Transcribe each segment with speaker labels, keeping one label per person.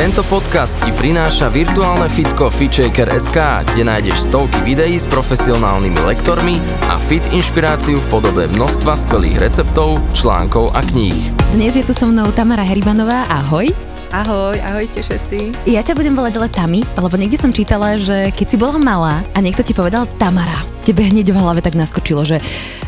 Speaker 1: Tento podcast ti prináša virtuálne fitko FitShaker.sk, kde nájdeš stovky videí s profesionálnymi lektormi a fit inšpiráciu v podobe množstva skvelých receptov, článkov a kníh.
Speaker 2: Dnes je tu so mnou Tamara Heribanová. Ahoj.
Speaker 3: Ahoj, ahojte všetci.
Speaker 2: Ja ťa budem volať ale Tami, lebo niekde som čítala, že keď si bola malá a niekto ti povedal Tamara, tebe hneď v hlave tak naskočilo, že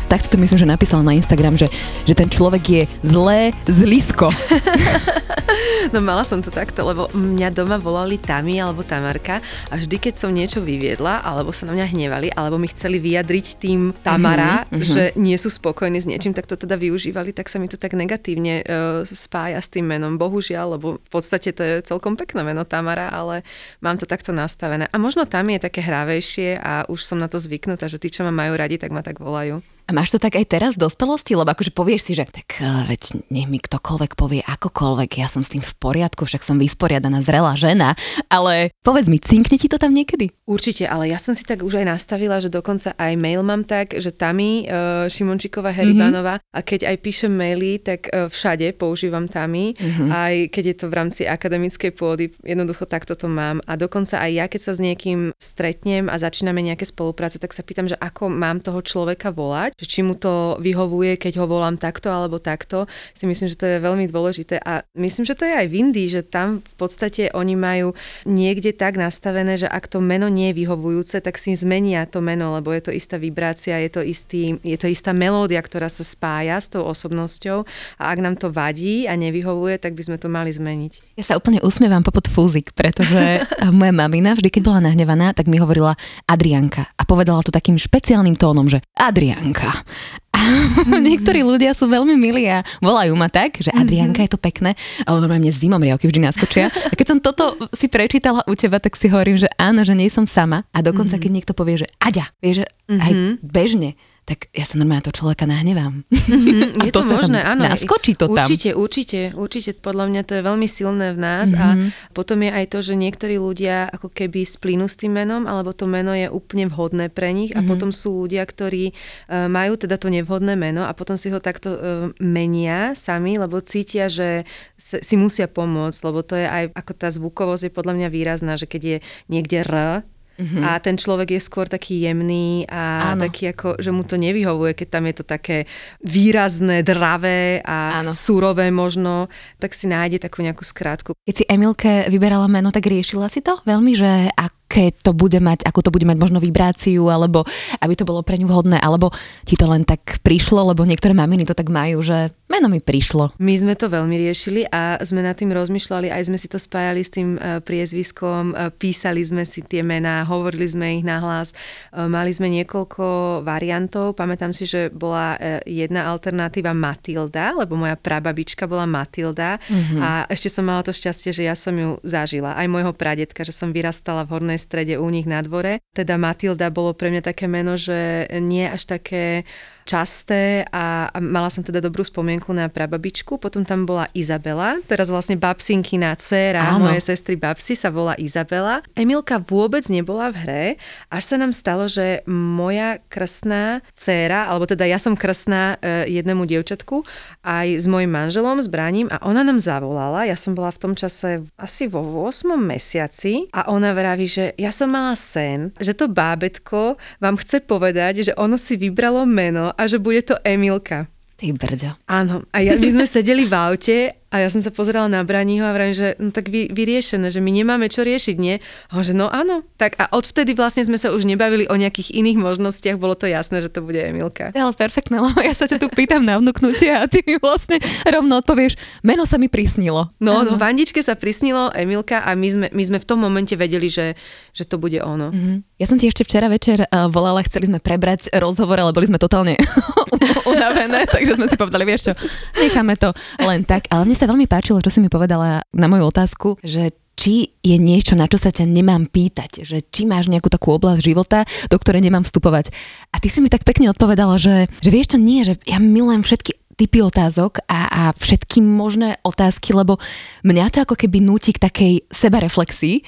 Speaker 2: tak si to myslím, že napísala na Instagram, že, že ten človek je zlé zlisko.
Speaker 3: no mala som to takto, lebo mňa doma volali Tami alebo Tamarka a vždy, keď som niečo vyviedla, alebo sa na mňa hnevali, alebo mi chceli vyjadriť tým Tamara, mm-hmm, že nie sú spokojní s niečím, tak to teda využívali, tak sa mi to tak negatívne uh, spája s tým menom. Bohužiaľ, lebo v podstate to je celkom pekné meno Tamara, ale mám to takto nastavené. A možno tam je také hravejšie a už som na to zvyknutá, že tí, čo ma majú radi, tak ma tak volajú.
Speaker 2: A máš to tak aj teraz v dospelosti? Lebo akože povieš si, že tak uh, veď nech mi ktokoľvek povie akokoľvek, ja som s tým v poriadku, však som vysporiadaná zrelá žena, ale povedz mi, cinkne ti to tam niekedy?
Speaker 3: Určite, ale ja som si tak už aj nastavila, že dokonca aj mail mám tak, že Tami uh, Šimončíková Heribanová mm-hmm. a keď aj píšem maily, tak uh, všade používam Tami, mm-hmm. aj keď je to v rámci akademickej pôdy, jednoducho takto to mám. A dokonca aj ja, keď sa s niekým stretnem a začíname nejaké spolupráce, tak sa pýtam, že ako mám toho človeka volať že či mu to vyhovuje, keď ho volám takto alebo takto, si myslím, že to je veľmi dôležité. A myslím, že to je aj v Indii, že tam v podstate oni majú niekde tak nastavené, že ak to meno nie je vyhovujúce, tak si zmenia to meno, lebo je to istá vibrácia, je to, istý, je to istá melódia, ktorá sa spája s tou osobnosťou a ak nám to vadí a nevyhovuje, tak by sme to mali zmeniť.
Speaker 2: Ja sa úplne usmievam popod fúzik, pretože moja mamina vždy, keď bola nahnevaná, tak mi hovorila Adrianka a povedala to takým špeciálnym tónom, že Adrianka Adrianka. A niektorí ľudia sú veľmi milí a volajú ma tak, že Adrianka je to pekné, ale normálne mne zimom riavky vždy naskočia. A keď som toto si prečítala u teba, tak si hovorím, že áno, že nie som sama. A dokonca, keď niekto povie, že Aďa, vieš, že aj bežne tak ja sa normálne toho človeka nahnevám.
Speaker 3: Mm-hmm, je to, to možné, áno.
Speaker 2: Naskočí to
Speaker 3: tam. Určite, určite, určite. Podľa mňa to je veľmi silné v nás mm-hmm. a potom je aj to, že niektorí ľudia ako keby splínu s tým menom, alebo to meno je úplne vhodné pre nich mm-hmm. a mhm. potom sú ľudia, ktorí uh, majú teda to nevhodné meno a potom si ho takto uh, menia sami, lebo cítia, že si musia pomôcť, lebo to je aj ako tá zvukovosť je podľa mňa výrazná, že keď je niekde R, Uh-huh. A ten človek je skôr taký jemný a Áno. taký ako, že mu to nevyhovuje, keď tam je to také výrazné, dravé a Áno. surové možno, tak si nájde takú nejakú skrátku.
Speaker 2: Keď si Emilke vyberala meno, tak riešila si to veľmi, že ak aké to bude mať, ako to bude mať možno vibráciu, alebo aby to bolo pre ňu vhodné, alebo ti to len tak prišlo, lebo niektoré maminy to tak majú, že meno mi prišlo.
Speaker 3: My sme to veľmi riešili a sme nad tým rozmýšľali, aj sme si to spájali s tým e, priezviskom, e, písali sme si tie mená, hovorili sme ich nahlas, e, mali sme niekoľko variantov, pamätám si, že bola jedna alternatíva Matilda, lebo moja prababička bola Matilda mm-hmm. a ešte som mala to šťastie, že ja som ju zažila, aj môjho pradetka, že som vyrastala v hornej strede u nich na dvore. Teda Matilda bolo pre mňa také meno, že nie až také časté a, a mala som teda dobrú spomienku na prababičku. Potom tam bola Izabela, teraz vlastne babsinkina dcéra Áno. mojej sestry Babsi sa volá Izabela. Emilka vôbec nebola v hre, až sa nám stalo, že moja krstná dcéra, alebo teda ja som krstná e, jednému dievčatku aj s mojim manželom, s Braním a ona nám zavolala, ja som bola v tom čase asi vo 8 mesiaci a ona vraví, že ja som mala sen, že to bábetko vám chce povedať, že ono si vybralo meno a že bude to Emilka.
Speaker 2: Ty brďo.
Speaker 3: Áno. A ja, my sme sedeli v aute a ja som sa pozerala na Braního a vravím, že no tak vy, vyriešené, že my nemáme čo riešiť, nie? A on, že no áno. Tak a odvtedy vlastne sme sa už nebavili o nejakých iných možnostiach, bolo to jasné, že to bude Emilka.
Speaker 2: Ale perfektné, lebo ja sa ťa tu pýtam na vnúknutie a ty mi vlastne rovno odpovieš, meno sa mi prisnilo.
Speaker 3: No, no Vandičke sa prisnilo Emilka a my sme, my sme v tom momente vedeli, že, že to bude ono. Mm-hmm.
Speaker 2: Ja som ti ešte včera večer uh, volala, chceli sme prebrať rozhovor, ale boli sme totálne unavené, takže sme si povedali, vieš čo, necháme to len tak. Ale mne sa veľmi páčilo, čo si mi povedala na moju otázku, že či je niečo, na čo sa ťa nemám pýtať, že či máš nejakú takú oblasť života, do ktorej nemám vstupovať. A ty si mi tak pekne odpovedala, že, že vieš čo, nie, že ja milujem všetky typy otázok a, a všetky možné otázky, lebo mňa to ako keby núti k takej sebareflexii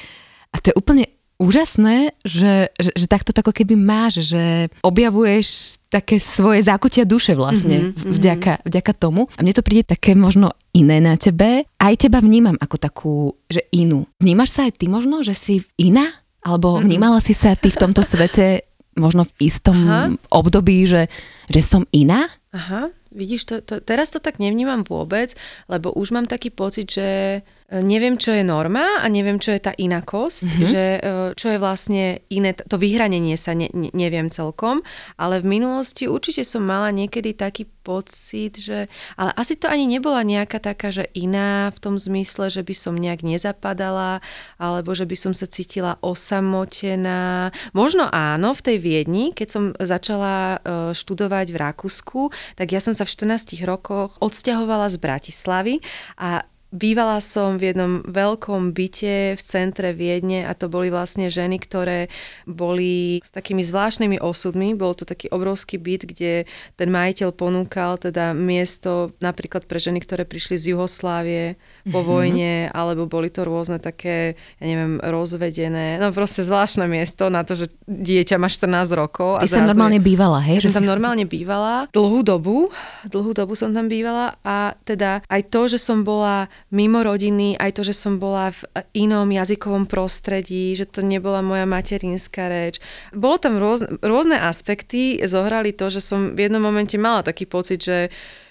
Speaker 2: a to je úplne úžasné, že, že, že takto tako keby máš, že objavuješ také svoje zákutia duše vlastne mm-hmm, vďaka, vďaka tomu. A mne to príde také možno iné na tebe. Aj teba vnímam ako takú, že inú. Vnímaš sa aj ty možno, že si iná? Alebo mm-hmm. vnímala si sa ty v tomto svete možno v istom Aha. období, že, že som iná?
Speaker 3: Aha, vidíš, to, to, teraz to tak nevnímam vôbec, lebo už mám taký pocit, že neviem, čo je norma a neviem, čo je tá inakosť, mm-hmm. že e, čo je vlastne iné, to vyhranenie sa ne, ne, neviem celkom, ale v minulosti určite som mala niekedy taký pocit, že, ale asi to ani nebola nejaká taká, že iná v tom zmysle, že by som nejak nezapadala, alebo že by som sa cítila osamotená. Možno áno, v tej Viedni, keď som začala e, študovať v Rakúsku, tak ja som sa v 14 rokoch odsťahovala z Bratislavy a Bývala som v jednom veľkom byte v centre Viedne a to boli vlastne ženy, ktoré boli s takými zvláštnymi osudmi. Bol to taký obrovský byt, kde ten majiteľ ponúkal teda miesto napríklad pre ženy, ktoré prišli z Juhoslávie po mm-hmm. vojne, alebo boli to rôzne také, ja neviem, rozvedené, no proste zvláštne miesto na to, že dieťa má 14 rokov.
Speaker 2: Ty a tam normálne bývala, hej?
Speaker 3: Ja som tam normálne bývala dlhú dobu, dlhú dobu som tam bývala a teda aj to, že som bola mimo rodiny, aj to, že som bola v inom jazykovom prostredí, že to nebola moja materinská reč. Bolo tam rôzne, rôzne aspekty, zohrali to, že som v jednom momente mala taký pocit, že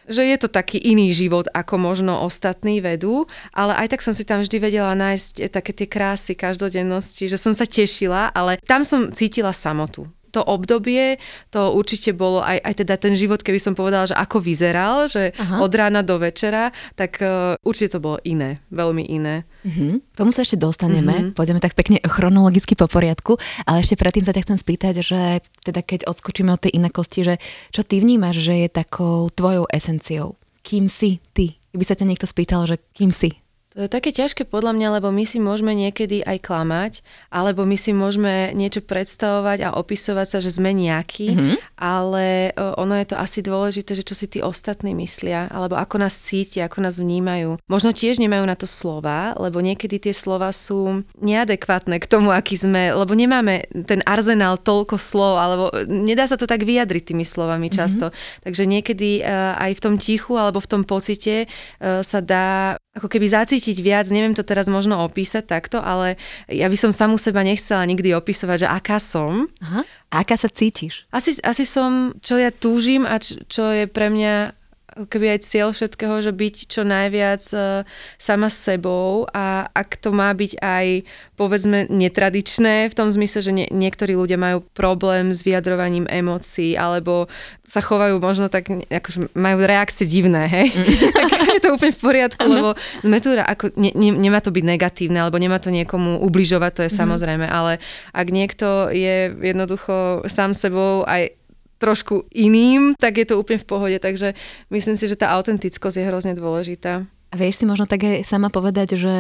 Speaker 3: že je to taký iný život, ako možno ostatní vedú, ale aj tak som si tam vždy vedela nájsť také tie krásy každodennosti, že som sa tešila, ale tam som cítila samotu to obdobie, to určite bolo aj, aj teda ten život, keby som povedala, že ako vyzeral, že Aha. od rána do večera, tak uh, určite to bolo iné, veľmi iné.
Speaker 2: Uh-huh. K tomu sa ešte dostaneme, uh-huh. pôjdeme tak pekne chronologicky po poriadku, ale ešte predtým sa ťa chcem spýtať, že teda keď odskočíme od tej inakosti, že čo ty vnímaš, že je takou tvojou esenciou? Kým si ty? Keby sa ťa niekto spýtal, že kým si?
Speaker 3: To je také ťažké podľa mňa, lebo my si môžeme niekedy aj klamať, alebo my si môžeme niečo predstavovať a opisovať sa, že sme nejakí, mm-hmm. ale ono je to asi dôležité, že čo si tí ostatní myslia, alebo ako nás cítia, ako nás vnímajú. Možno tiež nemajú na to slova, lebo niekedy tie slova sú neadekvátne k tomu, aký sme, lebo nemáme ten arzenál toľko slov, alebo nedá sa to tak vyjadriť tými slovami mhm. často. Mm-hmm. Takže niekedy uh, aj v tom tichu alebo v tom pocite sa dá ako keby zacítiť viac, neviem to teraz možno opísať takto, ale ja by som samu seba nechcela nikdy opisovať, že aká som.
Speaker 2: Aha. A aká sa cítiš?
Speaker 3: Asi, asi som, čo ja túžim a čo, čo je pre mňa keby aj cieľ všetkého, že byť čo najviac uh, sama s sebou a ak to má byť aj povedzme netradičné v tom zmysle, že nie, niektorí ľudia majú problém s vyjadrovaním emócií alebo sa chovajú možno tak, akože majú reakcie divné, hej? Mm. tak je to úplne v poriadku, lebo sme tu, ako, ne, ne, nemá to byť negatívne, alebo nemá to niekomu ubližovať, to je mm. samozrejme, ale ak niekto je jednoducho sám sebou aj trošku iným, tak je to úplne v pohode. Takže myslím si, že tá autentickosť je hrozne dôležitá.
Speaker 2: A vieš si možno také sama povedať, že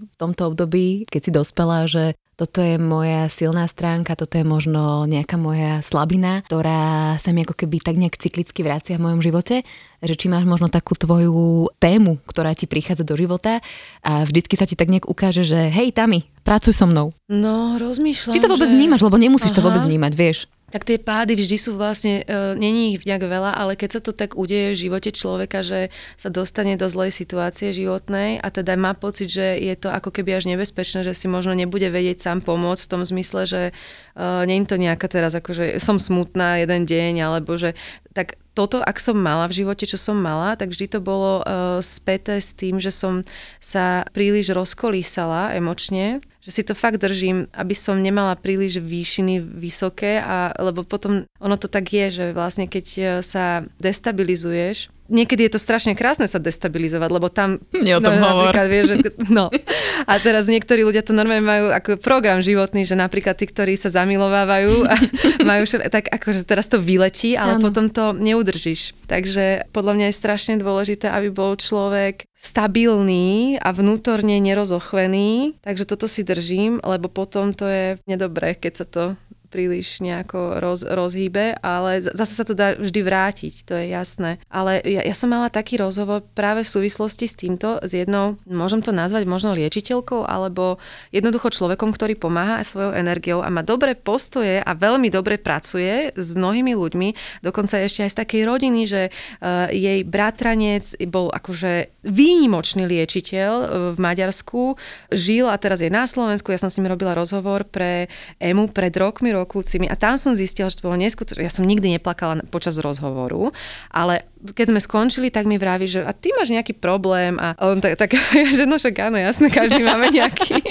Speaker 2: v tomto období, keď si dospela, že toto je moja silná stránka, toto je možno nejaká moja slabina, ktorá sa mi ako keby tak nejak cyklicky vracia v mojom živote, že či máš možno takú tvoju tému, ktorá ti prichádza do života a vždycky sa ti tak nejak ukáže, že hej, Tami, pracuj so mnou.
Speaker 3: No, rozmýšľam,
Speaker 2: Ty to vôbec že... vnímaš, lebo nemusíš Aha. to vôbec vnímať, vieš
Speaker 3: tak tie pády vždy sú vlastne, uh, není ich nejak veľa, ale keď sa to tak udeje v živote človeka, že sa dostane do zlej situácie životnej a teda má pocit, že je to ako keby až nebezpečné, že si možno nebude vedieť sám pomôcť v tom zmysle, že uh, není to nejaká teraz akože som smutná jeden deň, alebo že tak toto, ak som mala v živote, čo som mala, tak vždy to bolo uh, späté s tým, že som sa príliš rozkolísala emočne že si to fakt držím, aby som nemala príliš výšiny vysoké, a, lebo potom ono to tak je, že vlastne keď e, sa destabilizuješ, niekedy je to strašne krásne sa destabilizovať, lebo tam...
Speaker 2: Nie o tom no, hovor.
Speaker 3: Vieš, že, no. A teraz niektorí ľudia to normálne majú ako program životný, že napríklad tí, ktorí sa zamilovávajú a majú všel, tak akože teraz to vyletí, ale ano. potom to neudržíš. Takže podľa mňa je strašne dôležité, aby bol človek stabilný a vnútorne nerozochvený, takže toto si držím, lebo potom to je nedobré, keď sa to príliš nejako roz, rozhýbe, ale zase sa to dá vždy vrátiť, to je jasné. Ale ja, ja som mala taký rozhovor práve v súvislosti s týmto, s jednou, môžem to nazvať možno liečiteľkou, alebo jednoducho človekom, ktorý pomáha aj svojou energiou a má dobré postoje a veľmi dobre pracuje s mnohými ľuďmi, dokonca ešte aj z takej rodiny, že uh, jej bratranec bol akože výnimočný liečiteľ uh, v Maďarsku, žil a teraz je na Slovensku, ja som s ním robila rozhovor pre EMU pred rokmi, rokúcimi a tam som zistila, že to bolo neskutočné. Ja som nikdy neplakala počas rozhovoru, ale keď sme skončili, tak mi vraví, že a ty máš nejaký problém a on tak, tak že no však áno, jasné, každý máme nejaký.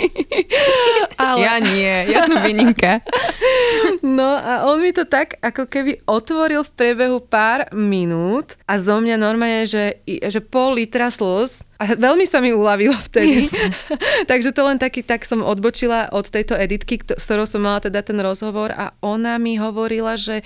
Speaker 2: ale... Ja nie, ja som výnimka.
Speaker 3: No a on mi to tak ako keby otvoril v priebehu pár minút a zo mňa normálne, že, že pol litra slz a veľmi sa mi uľavilo vtedy. Takže to len taký, tak som odbočila od tejto editky, s ktorou som mala teda ten rozhovor a ona mi hovorila, že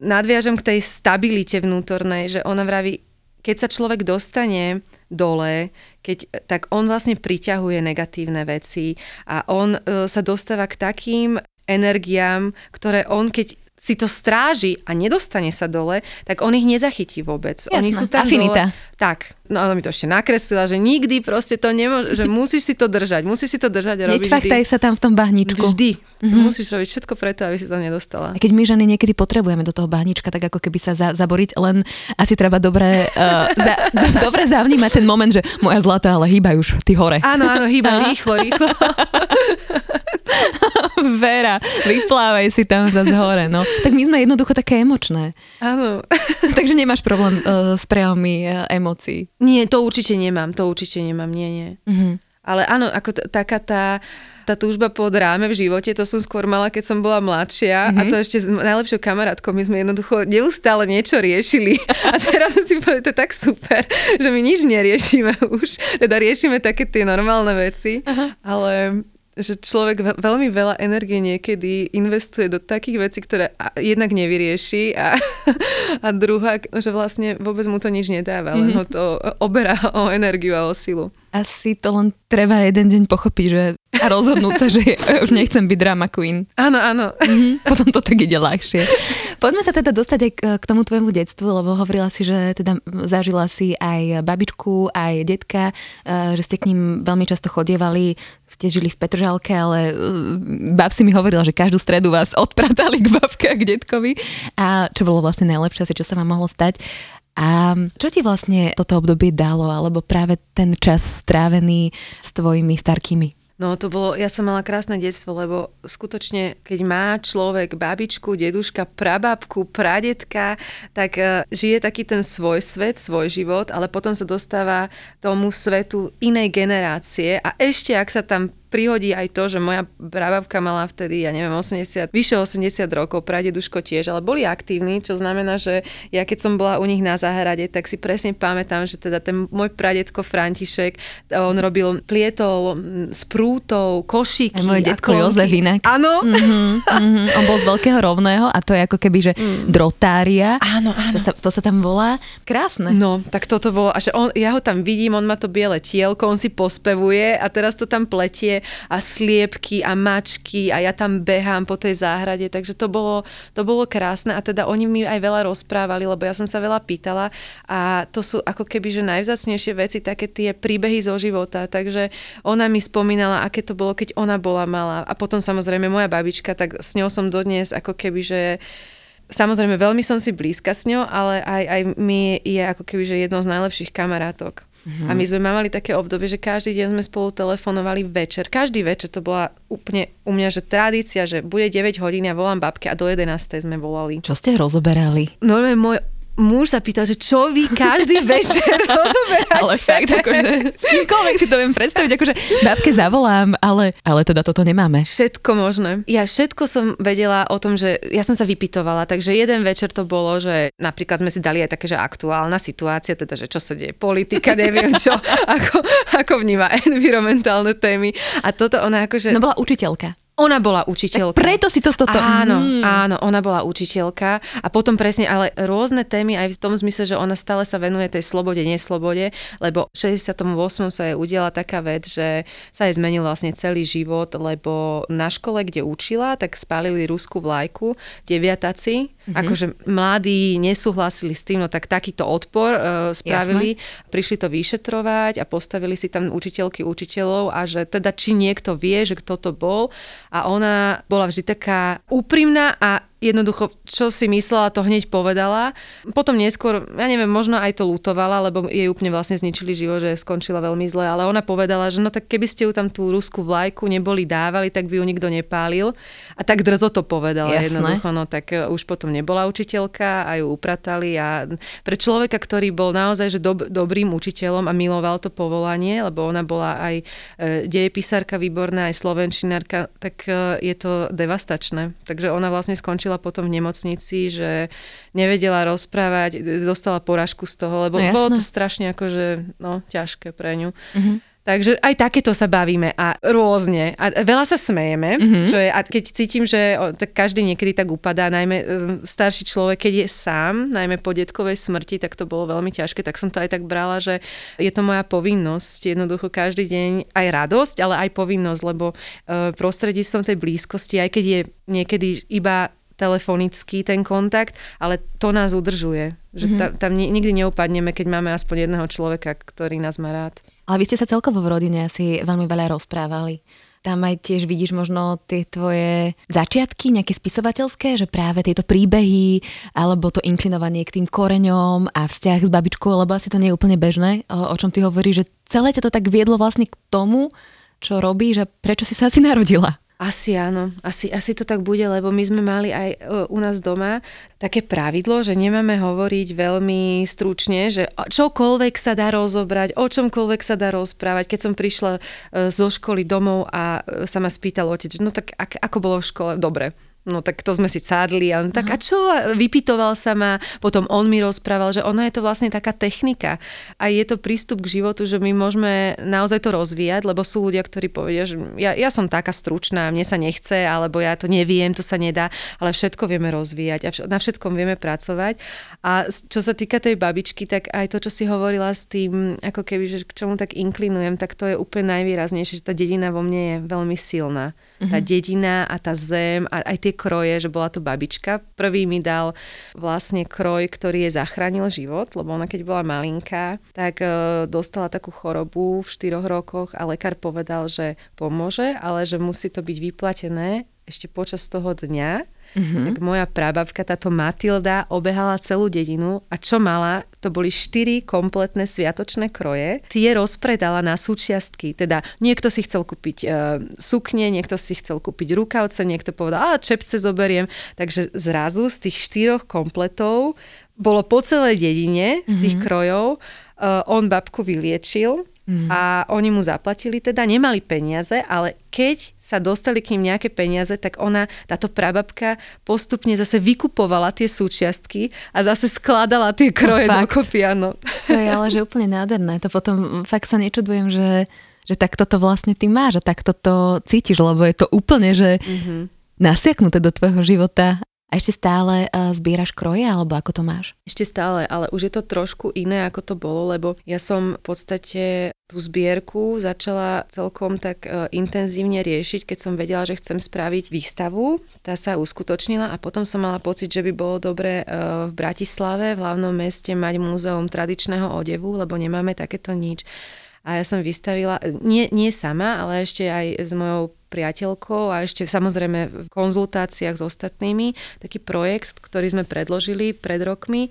Speaker 3: nadviažem k tej stabilite vnútornej, že ona vraví, keď sa človek dostane dole, keď, tak on vlastne priťahuje negatívne veci a on e, sa dostáva k takým energiám, ktoré on keď si to stráži a nedostane sa dole, tak on ich nezachytí vôbec.
Speaker 2: Jasné,
Speaker 3: Oni sú tam
Speaker 2: afinita.
Speaker 3: Dole. Tak, no ona mi to ešte nakreslila, že nikdy proste to nemôže, že musíš si to držať, musíš si to držať a robiť
Speaker 2: vždy. sa tam v tom bahničku.
Speaker 3: Vždy. Mm-hmm. Musíš robiť všetko preto, aby si tam nedostala.
Speaker 2: A keď my ženy niekedy potrebujeme do toho bahnička, tak ako keby sa za, zaboriť, len asi treba dobre, uh, za, do, dobre zavnímať ten moment, že moja zlatá, ale hýbaj už, ty hore.
Speaker 3: Áno, áno, hýbaj rýchlo, rýchlo.
Speaker 2: Vera, vyplávaj si tam za hore, no. Tak my sme jednoducho také emočné.
Speaker 3: Áno.
Speaker 2: Takže nemáš problém uh, s prejavmi uh, emócií.
Speaker 3: Nie, to určite nemám, to určite nemám, nie, nie. Uh-huh. Ale áno, ako t- taká tá, tá túžba po dráme v živote, to som skôr mala, keď som bola mladšia mm-hmm. a mhm. to ešte s najlepšou kamarátkou, my sme jednoducho neustále niečo riešili a teraz som si povedala, to je tak super, že my nič neriešime už, teda riešime také tie normálne veci, Aha. ale že človek veľmi veľa energie niekedy investuje do takých vecí, ktoré jednak nevyrieši a, a druhá, že vlastne vôbec mu to nič nedáva, len mm-hmm. ho to oberá o energiu a o silu.
Speaker 2: Asi to len treba jeden deň pochopiť, že a rozhodnúť sa, že už nechcem byť drama queen.
Speaker 3: Áno, áno.
Speaker 2: Mm-hmm. Potom to tak ide ľahšie. Poďme sa teda dostať aj k, tomu tvojmu detstvu, lebo hovorila si, že teda zažila si aj babičku, aj detka, eh, že ste k ním veľmi často chodievali, ste žili v Petržalke, ale eh, bab si mi hovorila, že každú stredu vás odpratali k babke a k detkovi a čo bolo vlastne najlepšie asi, čo sa vám mohlo stať. A čo ti vlastne toto obdobie dalo, alebo práve ten čas strávený s tvojimi starkými?
Speaker 3: No to bolo, ja som mala krásne detstvo, lebo skutočne, keď má človek babičku, deduška, prababku, pradetka, tak uh, žije taký ten svoj svet, svoj život, ale potom sa dostáva tomu svetu inej generácie a ešte ak sa tam prihodí aj to, že moja prababka mala vtedy, ja neviem, 80, vyše 80 rokov, pradeduško tiež, ale boli aktívni, čo znamená, že ja keď som bola u nich na záhrade, tak si presne pamätám, že teda ten môj pradetko František, on robil plietov s prútou, košíky.
Speaker 2: A môj detko Jozef inak.
Speaker 3: Áno. Mm-hmm,
Speaker 2: mm-hmm. On bol z Veľkého rovného a to je ako keby, že mm. drotária.
Speaker 3: Áno, áno.
Speaker 2: To sa, to sa tam volá. Krásne.
Speaker 3: No, tak toto bolo, a že on, ja ho tam vidím, on má to biele tielko, on si pospevuje a teraz to tam pletie a sliepky a mačky a ja tam behám po tej záhrade, takže to bolo, to bolo krásne a teda oni mi aj veľa rozprávali, lebo ja som sa veľa pýtala a to sú ako keby, že najvzácnejšie veci, také tie príbehy zo života, takže ona mi spomínala, aké to bolo, keď ona bola malá a potom samozrejme moja babička, tak s ňou som dodnes ako keby, že Samozrejme, veľmi som si blízka s ňou, ale aj, aj mi je ako keby, že jednou z najlepších kamarátok. Mm-hmm. A my sme mali také obdobie, že každý deň sme spolu telefonovali večer. Každý večer to bola úplne u mňa, že tradícia, že bude 9 hodín a volám babke a do 11. sme volali.
Speaker 2: Čo ste rozoberali?
Speaker 3: No, môj muž sa pýtal, že čo vy každý večer rozoberáte.
Speaker 2: Ale fakt, akože kýmkoľvek si to viem predstaviť, akože babke zavolám, ale, ale teda toto nemáme.
Speaker 3: Všetko možné. Ja všetko som vedela o tom, že ja som sa vypitovala, takže jeden večer to bolo, že napríklad sme si dali aj také, že aktuálna situácia, teda, že čo sa deje, politika, neviem čo, ako, ako vníma environmentálne témy. A toto ona akože...
Speaker 2: No bola učiteľka.
Speaker 3: Ona bola učiteľka.
Speaker 2: Tak preto si to toto...
Speaker 3: Áno, mm. áno, ona bola učiteľka a potom presne, ale rôzne témy aj v tom zmysle, že ona stále sa venuje tej slobode, neslobode, lebo v 68. sa jej udiala taká vec, že sa jej zmenil vlastne celý život, lebo na škole, kde učila, tak spálili ruskú vlajku, deviataci, mm-hmm. akože mladí nesúhlasili s tým, no tak takýto odpor uh, spravili, Jasne. prišli to vyšetrovať a postavili si tam učiteľky učiteľov a že teda či niekto vie, že kto to bol a ona bola vždy taká úprimná a jednoducho, čo si myslela, to hneď povedala. Potom neskôr, ja neviem, možno aj to lutovala, lebo jej úplne vlastne zničili život, že skončila veľmi zle, ale ona povedala, že no tak keby ste ju tam tú ruskú vlajku neboli dávali, tak by ju nikto nepálil. A tak drzo to povedala Jasné. jednoducho, no tak e, už potom nebola učiteľka a ju upratali a pre človeka, ktorý bol naozaj že dob- dobrým učiteľom a miloval to povolanie, lebo ona bola aj e, dejepisárka výborná, aj slovenčinárka, tak e, je to devastačné. Takže ona vlastne skončila skončila potom v nemocnici, že nevedela rozprávať, dostala poražku z toho, lebo no, bolo to strašne akože, no, ťažké pre ňu. Mm-hmm. Takže aj takéto sa bavíme a rôzne. A veľa sa smejeme, mm-hmm. čo je, a keď cítim, že o, tak každý niekedy tak upadá, najmä um, starší človek, keď je sám, najmä po detkovej smrti, tak to bolo veľmi ťažké, tak som to aj tak brala, že je to moja povinnosť, jednoducho každý deň aj radosť, ale aj povinnosť, lebo uh, prostredníctvom tej blízkosti, aj keď je niekedy iba telefonický ten kontakt, ale to nás udržuje. Že mm-hmm. ta, tam nikdy neupadneme, keď máme aspoň jedného človeka, ktorý nás má rád.
Speaker 2: Ale vy ste sa celkovo v rodine asi veľmi veľa rozprávali. Tam aj tiež vidíš možno tie tvoje začiatky, nejaké spisovateľské, že práve tieto príbehy, alebo to inklinovanie k tým koreňom a vzťah s babičkou, lebo asi to nie je úplne bežné, o, o čom ty hovoríš, že celé ťa to tak viedlo vlastne k tomu, čo robíš a prečo si sa asi narodila.
Speaker 3: Asi áno, asi, asi to tak bude, lebo my sme mali aj e, u nás doma také pravidlo, že nemáme hovoriť veľmi stručne, že čokoľvek sa dá rozobrať, o čomkoľvek sa dá rozprávať. Keď som prišla e, zo školy domov a e, sa ma spýtal otec, no tak ako bolo v škole? Dobre, No tak to sme si sádli a on tak a čo? Vypitoval sa ma, potom on mi rozprával, že ono je to vlastne taká technika a je to prístup k životu, že my môžeme naozaj to rozvíjať, lebo sú ľudia, ktorí povedia, že ja, ja som taká stručná, mne sa nechce, alebo ja to neviem, to sa nedá, ale všetko vieme rozvíjať a na všetkom vieme pracovať. A čo sa týka tej babičky, tak aj to, čo si hovorila s tým, ako keby, že k čomu tak inklinujem, tak to je úplne najvýraznejšie, že tá dedina vo mne je veľmi silná. Mm-hmm. Tá dedina a tá zem a aj tie kroje, že bola to babička. Prvý mi dal vlastne kroj, ktorý jej zachránil život, lebo ona keď bola malinká, tak e, dostala takú chorobu v 4 rokoch a lekár povedal, že pomôže, ale že musí to byť vyplatené ešte počas toho dňa Mm-hmm. Tak moja prababka, táto Matilda, obehala celú dedinu a čo mala, to boli štyri kompletné sviatočné kroje. Tie rozpredala na súčiastky. Teda niekto si chcel kúpiť e, sukne, niekto si chcel kúpiť rukavce, niekto povedal, a čepce zoberiem. Takže zrazu z tých štyroch kompletov bolo po celej dedine z tých mm-hmm. krojov. E, on babku vyliečil Mm. A oni mu zaplatili, teda nemali peniaze, ale keď sa dostali k ním nejaké peniaze, tak ona, táto prababka, postupne zase vykupovala tie súčiastky a zase skladala tie kroje no, dokopy, áno.
Speaker 2: To je ale že úplne nádherné. To potom fakt sa nečudujem, že, že takto to vlastne ty máš a takto to cítiš, lebo je to úplne, že mm-hmm. nasiaknuté do tvojho života a ešte stále uh, zbieraš kroje, alebo ako to máš?
Speaker 3: Ešte stále, ale už je to trošku iné, ako to bolo, lebo ja som v podstate tú zbierku začala celkom tak uh, intenzívne riešiť, keď som vedela, že chcem spraviť výstavu. Tá sa uskutočnila a potom som mala pocit, že by bolo dobre v Bratislave, v hlavnom meste, mať múzeum tradičného odevu, lebo nemáme takéto nič. A ja som vystavila, nie, nie sama, ale ešte aj s mojou priateľkou a ešte samozrejme v konzultáciách s ostatnými taký projekt, ktorý sme predložili pred rokmi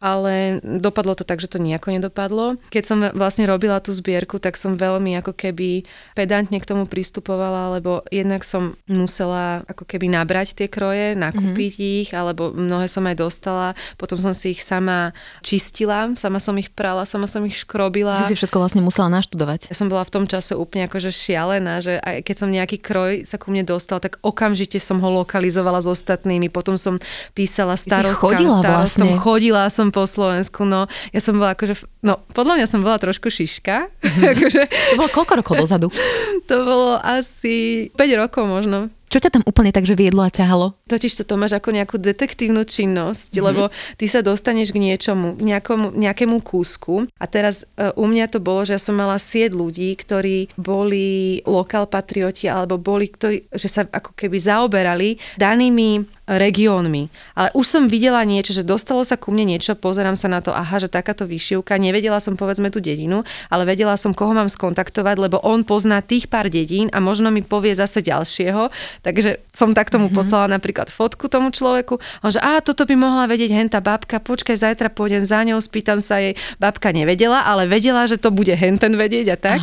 Speaker 3: ale dopadlo to tak, že to nejako nedopadlo. Keď som vlastne robila tú zbierku, tak som veľmi ako keby pedantne k tomu pristupovala, lebo jednak som musela ako keby nabrať tie kroje, nakúpiť mm-hmm. ich, alebo mnohé som aj dostala, potom som si ich sama čistila, sama som ich prala, sama som ich škrobila.
Speaker 2: Si si všetko vlastne musela naštudovať.
Speaker 3: Ja som bola v tom čase úplne akože šialená, že aj keď som nejaký kroj sa ku mne dostal, tak okamžite som ho lokalizovala s ostatnými, potom som písala starostkám, chodila starostom, vlastne. chodila som po Slovensku, no ja som bola akože, no podľa mňa som bola trošku šiška.
Speaker 2: Mm-hmm. akože, to bolo koľko rokov dozadu?
Speaker 3: to bolo asi 5 rokov možno.
Speaker 2: Čo ťa tam úplne tak, že viedlo a ťahalo?
Speaker 3: Totiž to, to máš ako nejakú detektívnu činnosť, mm-hmm. lebo ty sa dostaneš k niečomu, nejakomu, nejakému kúsku a teraz uh, u mňa to bolo, že ja som mala sieť ľudí, ktorí boli lokál patrioti alebo boli, ktorí, že sa ako keby zaoberali danými regiónmi. Ale už som videla niečo, že dostalo sa ku mne niečo, pozerám sa na to, aha, že takáto vyšivka, nevedela som povedzme tú dedinu, ale vedela som, koho mám skontaktovať, lebo on pozná tých pár dedín a možno mi povie zase ďalšieho. Takže som tak tomu mm-hmm. poslala napríklad fotku tomu človeku. On že, a toto by mohla vedieť henta babka, počkaj, zajtra pôjdem za ňou, spýtam sa jej. Babka nevedela, ale vedela, že to bude henten vedieť a tak.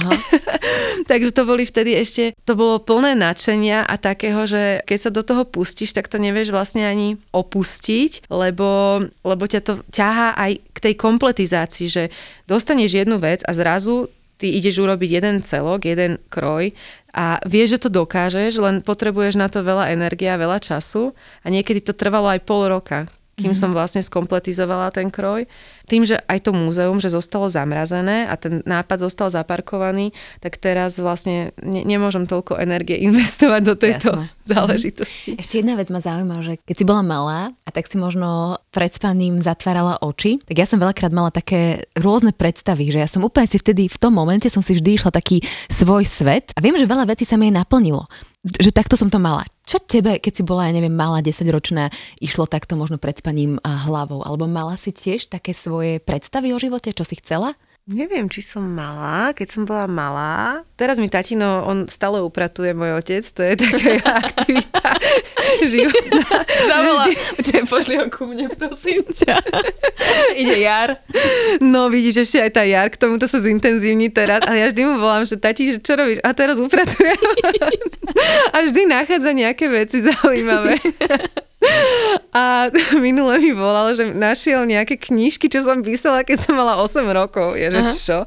Speaker 3: Takže to boli vtedy ešte, to bolo plné nadšenia a takého, že keď sa do toho pustíš, tak to nevieš vlastne ani opustiť, lebo, lebo ťa to ťahá aj k tej kompletizácii, že dostaneš jednu vec a zrazu ty ideš urobiť jeden celok, jeden kroj a vieš, že to dokážeš, len potrebuješ na to veľa energie a veľa času a niekedy to trvalo aj pol roka, kým mm-hmm. som vlastne skompletizovala ten kroj tým, že aj to múzeum, že zostalo zamrazené a ten nápad zostal zaparkovaný, tak teraz vlastne ne, nemôžem toľko energie investovať do tejto Jasné. Mhm. záležitosti.
Speaker 2: Ešte jedna vec ma zaujíma, že keď si bola malá a tak si možno pred spaním zatvárala oči, tak ja som veľakrát mala také rôzne predstavy, že ja som úplne si vtedy v tom momente som si vždy išla taký svoj svet a viem, že veľa vecí sa mi aj naplnilo že takto som to mala. Čo tebe, keď si bola, ja neviem, malá, 10-ročná, išlo takto možno pred spaním hlavou? Alebo mala si tiež také svoje predstavy o živote, čo si chcela?
Speaker 3: Neviem, či som malá, keď som bola malá. Teraz mi tatino, on stále upratuje, môj otec, to je taká aktivita životná.
Speaker 2: Zavolá, Vždy... pošli ho ku mne, prosím ťa. Ide jar.
Speaker 3: No vidíš, ešte aj tá jar, k tomuto sa zintenzívni teraz. A ja vždy mu volám, že tati, že čo robíš? A teraz upratujem. A vždy nachádza nejaké veci zaujímavé. A minule mi volal, že našiel nejaké knížky, čo som písala, keď som mala 8 rokov. Je, že Aha. čo?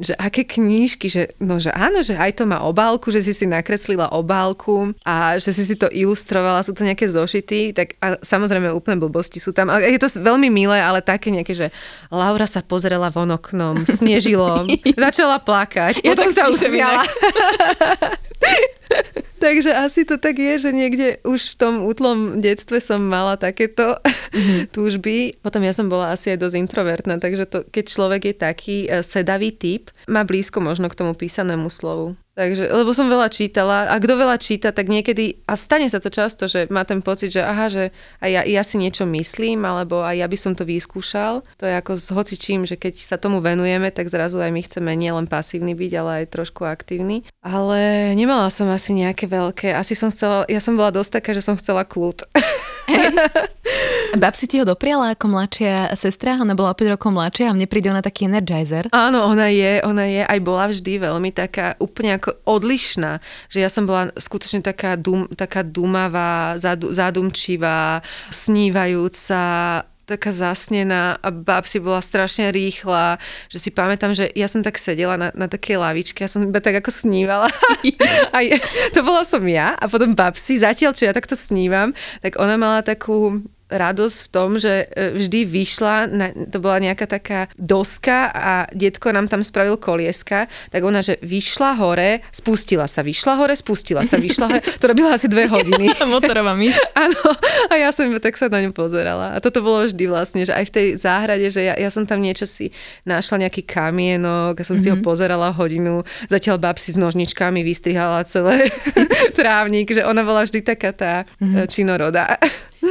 Speaker 3: Že aké knížky? Že, no, že áno, že aj to má obálku, že si si nakreslila obálku a že si si to ilustrovala, sú to nejaké zošity, tak a samozrejme úplne blbosti sú tam. A je to veľmi milé, ale také nejaké, že Laura sa pozrela von oknom, snežilo, začala plakať, ja potom sa usmiala. Takže asi to tak je, že niekde už v tom útlom detstve som mala takéto mm-hmm. túžby. Potom ja som bola asi aj dosť introvertná, takže to, keď človek je taký uh, sedavý typ, má blízko možno k tomu písanému slovu. Takže, lebo som veľa čítala a kto veľa číta, tak niekedy, a stane sa to často, že má ten pocit, že aha, že aj ja, ja si niečo myslím, alebo aj ja by som to vyskúšal. To je ako s hocičím, že keď sa tomu venujeme, tak zrazu aj my chceme nielen pasívny byť, ale aj trošku aktívny. Ale nemala som asi nejaké veľké, asi som chcela, ja som bola dosť taká, že som chcela kľud.
Speaker 2: Babsi ti ho dopriala ako mladšia sestra, ona bola o 5 rokov mladšia a mne príde ona taký energizer.
Speaker 3: Áno, ona je, ona je, aj bola vždy veľmi taká úplne ako odlišná, že ja som bola skutočne taká, dum, taká dumavá, zadu, zadumčivá, snívajúca, taká zasnená a babsi bola strašne rýchla, že si pamätám, že ja som tak sedela na, na takej lavičke, ja som iba tak ako snívala. a je, to bola som ja a potom babsi, zatiaľ čo ja takto snívam, tak ona mala takú radosť v tom, že e, vždy vyšla, na, to bola nejaká taká doska a detko nám tam spravil kolieska, tak ona, že vyšla hore, spustila sa, vyšla hore, spustila sa, vyšla hore, to robila asi dve hodiny.
Speaker 2: Motorová myš.
Speaker 3: Áno, a ja som tak sa na ňu pozerala. A toto bolo vždy vlastne, že aj v tej záhrade, že ja, ja som tam niečo si našla, nejaký kamienok a som mm-hmm. si ho mhm. pozerala hodinu, zatiaľ bab si s nožničkami vystrihala celé trávnik, že ona bola vždy taká tá mm-hmm. činoroda.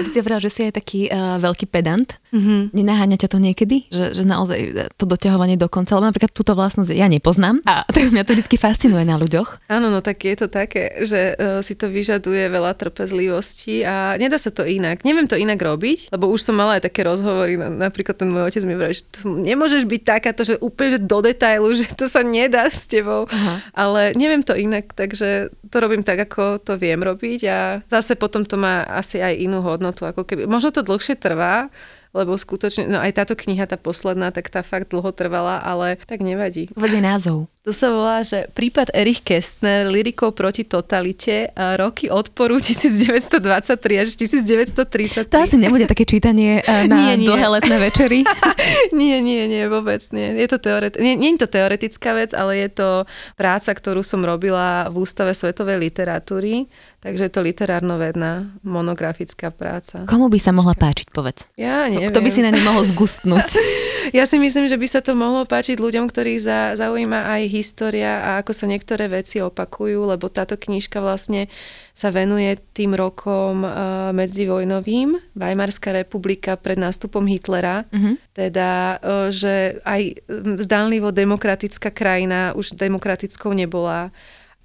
Speaker 2: Si hovorila, že si aj taký uh, veľký pedant. Mm-hmm. Nenaháňa ťa to niekedy? Že, že naozaj to doťahovanie do konca? Lebo napríklad túto vlastnosť ja nepoznám a tak mňa to vždy fascinuje na ľuďoch.
Speaker 3: Áno, no tak je to také, že uh, si to vyžaduje veľa trpezlivosti a nedá sa to inak. Neviem to inak robiť, lebo už som mala aj také rozhovory, napríklad ten môj otec mi hovorí, že nemôžeš byť takáto, že úplne že do detailu, že to sa nedá s tebou. Aha. Ale neviem to inak, takže to robím tak, ako to viem robiť a zase potom to má asi aj inú hodnotu, ako keby. Možno to dlhšie trvá, lebo skutočne, no aj táto kniha, tá posledná, tak tá fakt dlho trvala, ale tak nevadí.
Speaker 2: Vede názov.
Speaker 3: To sa volá, že prípad Erich Kästner, lirikou proti totalite, roky odporu 1923 až 1933.
Speaker 2: To asi nebude také čítanie e, na nie, nie. dlhé letné večery.
Speaker 3: nie, nie, nie, vôbec nie. Je to teoret- nie, nie je to teoretická vec, ale je to práca, ktorú som robila v Ústave svetovej literatúry Takže je to literárno-vedná monografická práca.
Speaker 2: Komu by sa mohla páčiť, povedz?
Speaker 3: Ja neviem.
Speaker 2: Kto by si na ne mohol zgustnúť?
Speaker 3: ja si myslím, že by sa to mohlo páčiť ľuďom, ktorých za, zaujíma aj história a ako sa niektoré veci opakujú, lebo táto knižka vlastne sa venuje tým rokom uh, medzivojnovým, Weimarská republika pred nástupom Hitlera, uh-huh. teda, uh, že aj zdánlivo demokratická krajina už demokratickou nebola.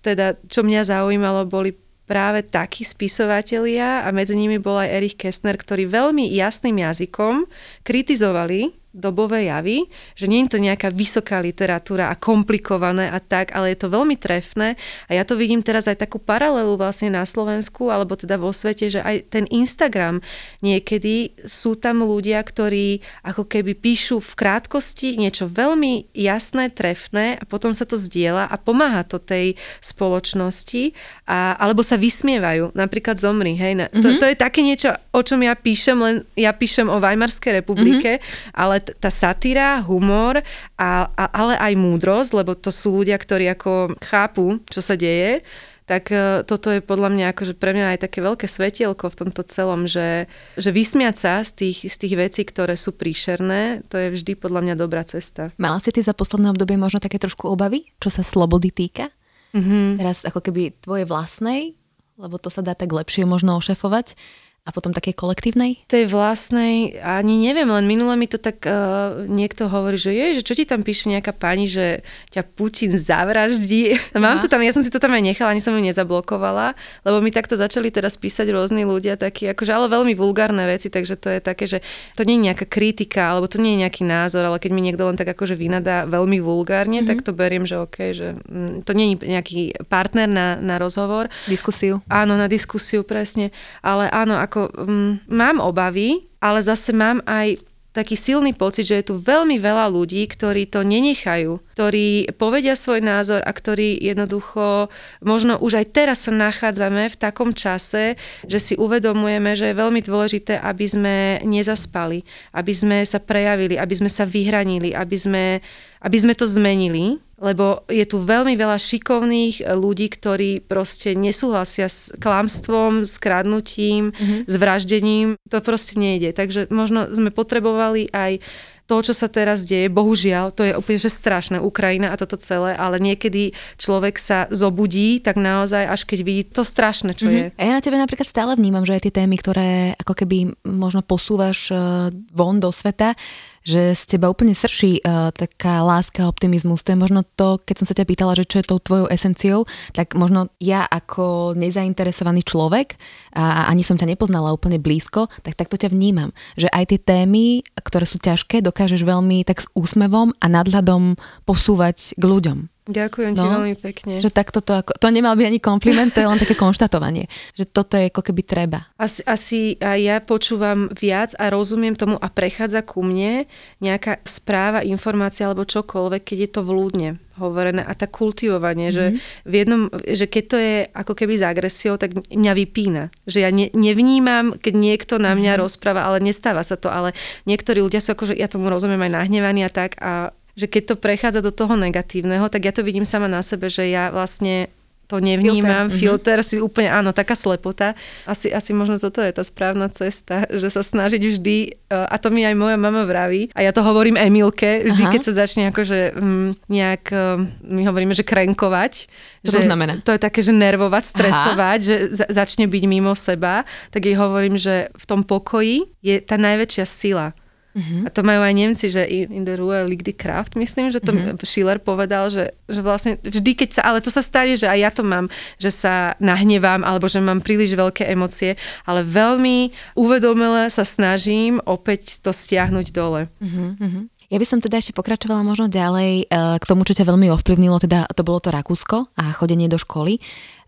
Speaker 3: Teda, čo mňa zaujímalo, boli práve takí spisovatelia a medzi nimi bol aj Erich Kästner, ktorí veľmi jasným jazykom kritizovali dobové javy, že nie je to nejaká vysoká literatúra a komplikované a tak, ale je to veľmi trefné a ja to vidím teraz aj takú paralelu vlastne na Slovensku alebo teda vo svete, že aj ten Instagram niekedy sú tam ľudia, ktorí ako keby píšu v krátkosti niečo veľmi jasné, trefné a potom sa to zdieľa a pomáha to tej spoločnosti a, alebo sa vysmievajú. Napríklad zomri, hej. Na, to, mm-hmm. to je také niečo, o čom ja píšem, len ja píšem o Weimarskej republike, mm-hmm. ale tá satíra, humor, a, a, ale aj múdrosť, lebo to sú ľudia, ktorí ako chápu, čo sa deje, tak e, toto je podľa mňa akože pre mňa aj také veľké svetielko v tomto celom, že, že vysmiať sa z tých, z tých vecí, ktoré sú príšerné, to je vždy podľa mňa dobrá cesta.
Speaker 2: Mala si ty za posledné obdobie možno také trošku obavy, čo sa slobody týka? Mm-hmm. Teraz ako keby tvoje vlastnej, lebo to sa dá tak lepšie možno ošefovať a potom také kolektívnej?
Speaker 3: Tej vlastnej, ani neviem, len minule mi to tak uh, niekto hovorí, že je, že čo ti tam píše nejaká pani, že ťa Putin zavraždí. Aha. Mám to tam, ja som si to tam aj nechala, ani som ju nezablokovala, lebo mi takto začali teraz písať rôzni ľudia takí, akože ale veľmi vulgárne veci, takže to je také, že to nie je nejaká kritika, alebo to nie je nejaký názor, ale keď mi niekto len tak akože vynadá veľmi vulgárne, mm-hmm. tak to beriem, že OK, že mm, to nie je nejaký partner na, na rozhovor.
Speaker 2: Diskusiu.
Speaker 3: Áno, na diskusiu, presne. Ale áno, ako ako um, mám obavy, ale zase mám aj taký silný pocit, že je tu veľmi veľa ľudí, ktorí to nenechajú, ktorí povedia svoj názor a ktorí jednoducho, možno už aj teraz sa nachádzame v takom čase, že si uvedomujeme, že je veľmi dôležité, aby sme nezaspali, aby sme sa prejavili, aby sme sa vyhranili, aby sme, aby sme to zmenili lebo je tu veľmi veľa šikovných ľudí, ktorí proste nesúhlasia s klamstvom, s kradnutím, mm-hmm. s vraždením. To proste nejde. Takže možno sme potrebovali aj to, čo sa teraz deje, bohužiaľ, to je úplne že strašné, Ukrajina a toto celé, ale niekedy človek sa zobudí, tak naozaj, až keď vidí to strašné, čo mm-hmm. je.
Speaker 2: Ja na tebe napríklad stále vnímam, že aj tie témy, ktoré ako keby možno posúvaš eh, von do sveta, že z teba úplne srší uh, taká láska a optimizmus. To je možno to, keď som sa ťa pýtala, že čo je tou tvojou esenciou, tak možno ja ako nezainteresovaný človek a ani som ťa nepoznala úplne blízko, tak takto ťa vnímam. Že aj tie témy, ktoré sú ťažké, dokážeš veľmi tak s úsmevom a nadhľadom posúvať k ľuďom.
Speaker 3: Ďakujem no, ti veľmi pekne.
Speaker 2: Že takto to, ako, to nemal byť ani kompliment, to je len také konštatovanie. Že toto je ako keby treba.
Speaker 3: Asi, asi aj ja počúvam viac a rozumiem tomu a prechádza ku mne nejaká správa, informácia alebo čokoľvek, keď je to vľúdne hovorené a tak kultivovanie, mm-hmm. že mhm. v jednom, že keď to je ako keby s agresiou, tak mňa vypína. Že ja ne, nevnímam, keď niekto na mňa mm-hmm. rozpráva, ale nestáva sa to, ale niektorí ľudia sú akože, ja tomu rozumiem aj nahnevaní a tak a že keď to prechádza do toho negatívneho, tak ja to vidím sama na sebe, že ja vlastne to nevnímam, filter, filter si úplne, áno, taká slepota. Asi, asi možno toto je tá správna cesta, že sa snažiť vždy, e, a to mi aj moja mama vraví, a ja to hovorím Emilke, vždy, Aha. keď sa začne akože m, nejak, e, my hovoríme, že krenkovať.
Speaker 2: Čo že to znamená?
Speaker 3: To je také, že nervovať, stresovať, Aha. že za, začne byť mimo seba, tak jej hovorím, že v tom pokoji je tá najväčšia sila Uh-huh. A to majú aj Nemci, že in the Ruhe liegt die Kraft, myslím, že to uh-huh. Schiller povedal, že, že vlastne vždy, keď sa, ale to sa stane, že aj ja to mám, že sa nahnevám, alebo že mám príliš veľké emócie, ale veľmi uvedomele sa snažím opäť to stiahnuť dole. Uh-huh.
Speaker 2: Ja by som teda ešte pokračovala možno ďalej eh, k tomu, čo ťa veľmi ovplyvnilo, teda to bolo to Rakúsko a chodenie do školy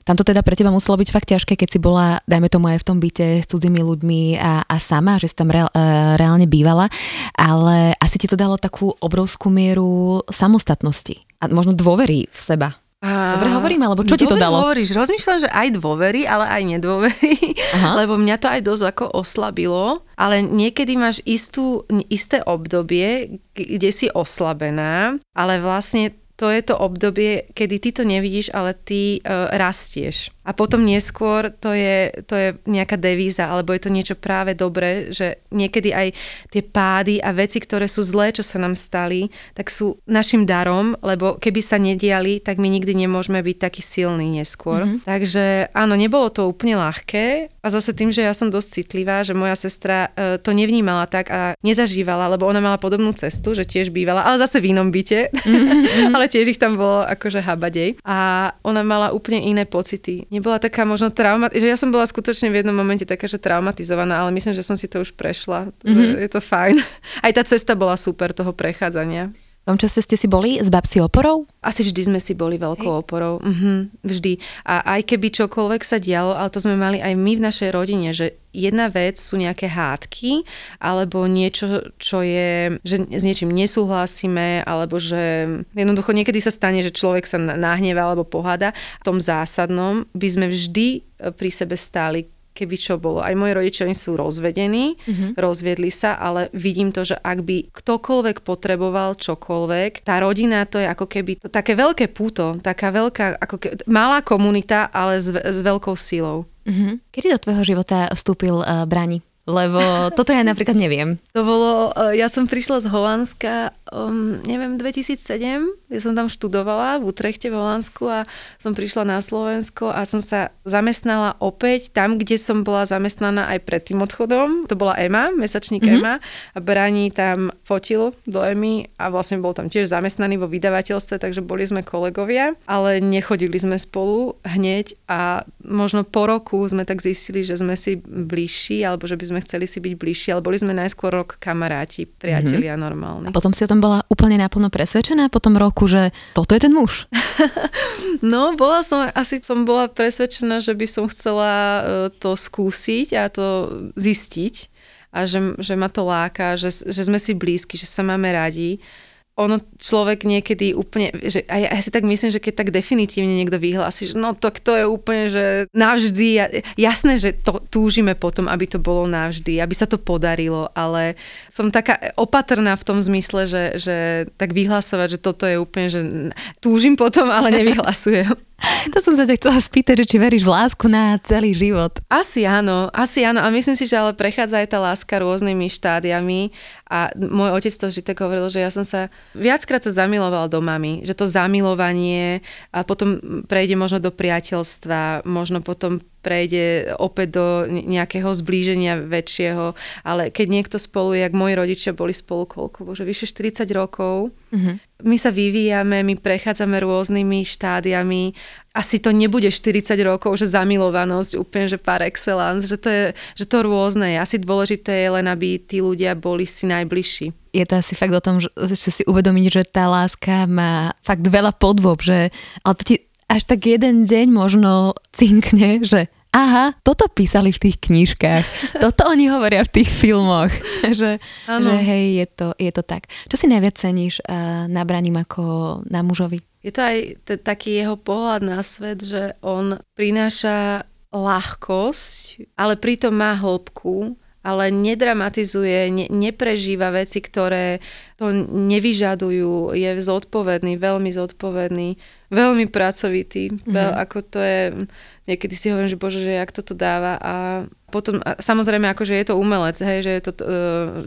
Speaker 2: Tam to teda pre teba muselo byť fakt ťažké, keď si bola, dajme tomu aj v tom byte s cudzími ľuďmi a, a sama, že si tam reál, uh, reálne bývala, ale asi ti to dalo takú obrovskú mieru samostatnosti a možno dôvery v seba. A... Dobre hovorím, alebo čo ti to dalo?
Speaker 3: hovoríš, rozmýšľam, že aj dôvery, ale aj nedôvery, Aha. lebo mňa to aj dosť ako oslabilo, ale niekedy máš istú, isté obdobie, kde si oslabená, ale vlastne to je to obdobie, kedy ty to nevidíš, ale ty uh, rastieš. A potom neskôr to je, to je nejaká devíza, alebo je to niečo práve dobré, že niekedy aj tie pády a veci, ktoré sú zlé, čo sa nám stali, tak sú našim darom, lebo keby sa nediali, tak my nikdy nemôžeme byť taký silný neskôr. Mm-hmm. Takže áno, nebolo to úplne ľahké a zase tým, že ja som dosť citlivá, že moja sestra uh, to nevnímala tak a nezažívala, lebo ona mala podobnú cestu, že tiež bývala, ale zase v inom byte, mm-hmm. ale tiež ich tam bolo akože habadej. A ona mala úplne iné pocity nebola taká možno trauma, že ja som bola skutočne v jednom momente taká, že traumatizovaná, ale myslím, že som si to už prešla. Mm-hmm. Je to fajn. Aj tá cesta bola super toho prechádzania.
Speaker 2: V tom čase ste si boli s babsi oporou?
Speaker 3: Asi vždy sme si boli veľkou Hej. oporou. Mhm, vždy. A aj keby čokoľvek sa dialo, ale to sme mali aj my v našej rodine, že jedna vec sú nejaké hádky, alebo niečo, čo je, že s niečím nesúhlasíme, alebo že jednoducho niekedy sa stane, že človek sa nahneva alebo poháda. V tom zásadnom by sme vždy pri sebe stáli keby čo bolo. Aj moji rodičia sú rozvedení, mm-hmm. rozviedli sa, ale vidím to, že ak by ktokoľvek potreboval čokoľvek, tá rodina to je ako keby to, také veľké púto, taká veľká, ako keby, malá komunita, ale s, s veľkou silou.
Speaker 2: Mm-hmm. Kedy do tvojho života vstúpil uh, Brani? Lebo toto ja napríklad neviem.
Speaker 3: To bolo, e, ja som prišla z Holandska, um, neviem, 2007, ja som tam študovala v Utrechte v Holandsku a som prišla na Slovensko a som sa zamestnala opäť tam, kde som bola zamestnaná aj pred tým odchodom. To bola Ema, mesačník mm-hmm. Ema a Brani tam fotil do Emy a vlastne bol tam tiež zamestnaný vo vydavateľstve, takže boli sme kolegovia, ale nechodili sme spolu hneď a možno po roku sme tak zistili, že sme si bližší alebo že by sme chceli si byť bližšie, ale boli sme najskôr rok kamaráti, priatelia mm-hmm. normálni.
Speaker 2: A potom si o tom bola úplne naplno presvedčená po tom roku, že toto je ten muž?
Speaker 3: no, bola som, asi som bola presvedčená, že by som chcela e, to skúsiť a to zistiť a že, že ma to láka, že, že sme si blízki, že sa máme radi ono človek niekedy úplne, že, a ja, ja si tak myslím, že keď tak definitívne niekto vyhlási, že no tak to je úplne, že navždy, jasné, že to túžime potom, aby to bolo navždy, aby sa to podarilo, ale som taká opatrná v tom zmysle, že, že tak vyhlasovať, že toto je úplne, že túžim potom, ale nevyhlasujem.
Speaker 2: To som sa ťa chcela spýtať, že či veríš v lásku na celý život.
Speaker 3: Asi áno, asi áno. A myslím si, že ale prechádza aj tá láska rôznymi štádiami. A môj otec to vždy tak hovoril, že ja som sa viackrát sa zamiloval do mami. Že to zamilovanie a potom prejde možno do priateľstva, možno potom prejde opäť do nejakého zblíženia väčšieho, ale keď niekto spolu, jak moji rodičia boli spolu koľko, bože, vyše 40 rokov, mm-hmm. my sa vyvíjame, my prechádzame rôznymi štádiami, asi to nebude 40 rokov, že zamilovanosť úplne, že par excellence, že to je, že to rôzne je. Asi dôležité je len, aby tí ľudia boli si najbližší.
Speaker 2: Je to asi fakt o tom, že, že si uvedomiť, že tá láska má fakt veľa podvob, že ale to ti až tak jeden deň možno cinkne, že aha, toto písali v tých knižkách, toto oni hovoria v tých filmoch, že, že hej, je to, je to tak. Čo si najviac ceníš uh, na Braním ako na mužovi?
Speaker 3: Je to aj t- taký jeho pohľad na svet, že on prináša ľahkosť, ale pritom má hĺbku ale nedramatizuje, ne, neprežíva veci, ktoré to nevyžadujú, je zodpovedný, veľmi zodpovedný, veľmi pracovitý, mm-hmm. veľ, ako to je, niekedy si hovorím, že bože, že jak toto dáva a potom, a samozrejme, akože je to umelec, hej, že je to uh,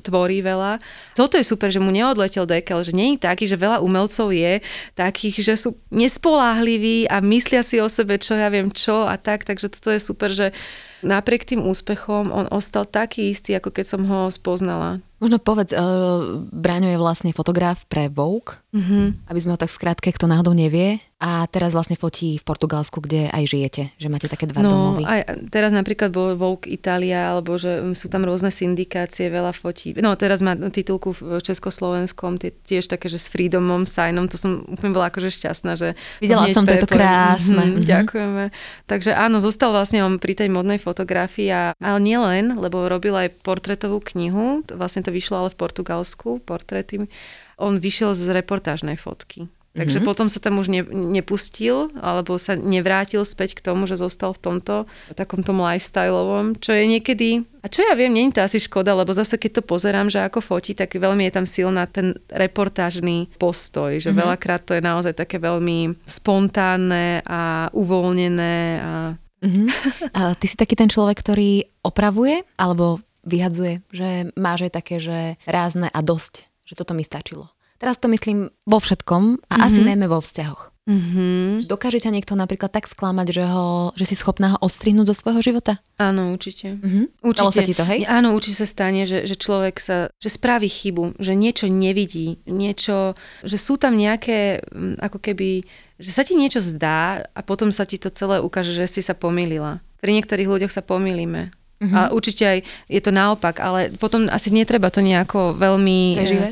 Speaker 3: tvorí veľa. Toto je super, že mu neodletel dekel, že je taký, že veľa umelcov je takých, že sú nespoláhliví a myslia si o sebe, čo ja viem čo a tak, takže toto je super, že napriek tým úspechom on ostal taký istý, ako keď som ho spoznala.
Speaker 2: Možno povedz, uh, Braňo je vlastne fotograf pre Vogue, mm-hmm. aby sme ho tak skrátke, kto náhodou nevie. A teraz vlastne fotí v Portugalsku, kde aj žijete, že máte také dva
Speaker 3: no,
Speaker 2: domovy.
Speaker 3: Aj, teraz napríklad bol Vogue Italia, alebo že sú tam rôzne syndikácie, veľa fotí. No teraz má titulku v Československom, tie, tiež také, že s Freedomom, Signom, to som úplne bola akože šťastná, že...
Speaker 2: Videla som to, je to krásne.
Speaker 3: Mm-hmm, ďakujeme. Takže áno, zostal vlastne on pri tej modnej fotografii, a, ale nielen, lebo robil aj portretovú knihu, vlastne to vyšlo ale v Portugalsku, portrety. On vyšiel z reportážnej fotky. Takže mm-hmm. potom sa tam už ne, nepustil, alebo sa nevrátil späť k tomu, že zostal v tomto takom tom lifestyleovom, čo je niekedy, a čo ja viem, nie je to asi škoda, lebo zase keď to pozerám, že ako fotí, tak veľmi je tam silná ten reportážny postoj, že mm-hmm. veľakrát to je naozaj také veľmi spontánne a uvoľnené. A...
Speaker 2: Mm-hmm. a ty si taký ten človek, ktorý opravuje, alebo vyhadzuje, že máš aj také, že rázne a dosť, že toto mi stačilo. Teraz to myslím vo všetkom a mm-hmm. asi najmä vo vzťahoch. Mm-hmm. Dokáže ťa niekto napríklad tak sklamať, že, ho, že si schopná ho odstrihnúť zo svojho života?
Speaker 3: Áno, určite.
Speaker 2: Mm-hmm. určite. sa ti to, hej?
Speaker 3: Áno, určite sa stane, že, že človek sa, že spraví chybu, že niečo nevidí, niečo, že sú tam nejaké, ako keby, že sa ti niečo zdá a potom sa ti to celé ukáže, že si sa pomýlila. Pri niektorých ľuďoch sa pomýlime Uh-huh. A určite aj je to naopak, ale potom asi netreba to nejako veľmi...
Speaker 2: Prežívať?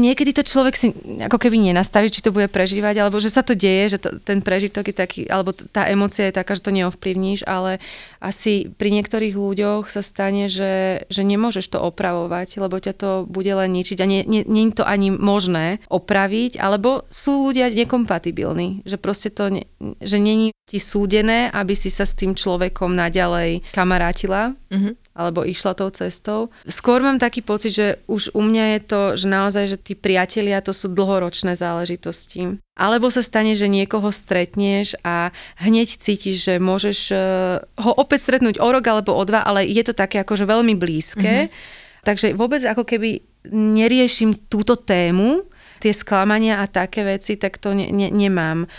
Speaker 3: Niekedy to človek si ako keby nenastaví, či to bude prežívať, alebo že sa to deje, že to, ten prežitok je taký, alebo tá emocia je taká, že to neovplyvníš, ale asi pri niektorých ľuďoch sa stane, že, že nemôžeš to opravovať, lebo ťa to bude len ničiť a nie, nie, nie je to ani možné opraviť, alebo sú ľudia nekompatibilní, že proste to, ne, že není ti súdené, aby si sa s tým človekom naďalej kamarátila mm-hmm. alebo išla tou cestou. Skôr mám taký pocit, že už u mňa je to, že naozaj, že tí priatelia to sú dlhoročné záležitosti. Alebo sa stane, že niekoho stretneš a hneď cítiš, že môžeš eh, ho opäť stretnúť o rok alebo o dva, ale je to také akože veľmi blízke. Mm-hmm. Takže vôbec ako keby neriešim túto tému, tie sklamania a také veci, tak to ne, ne, nemám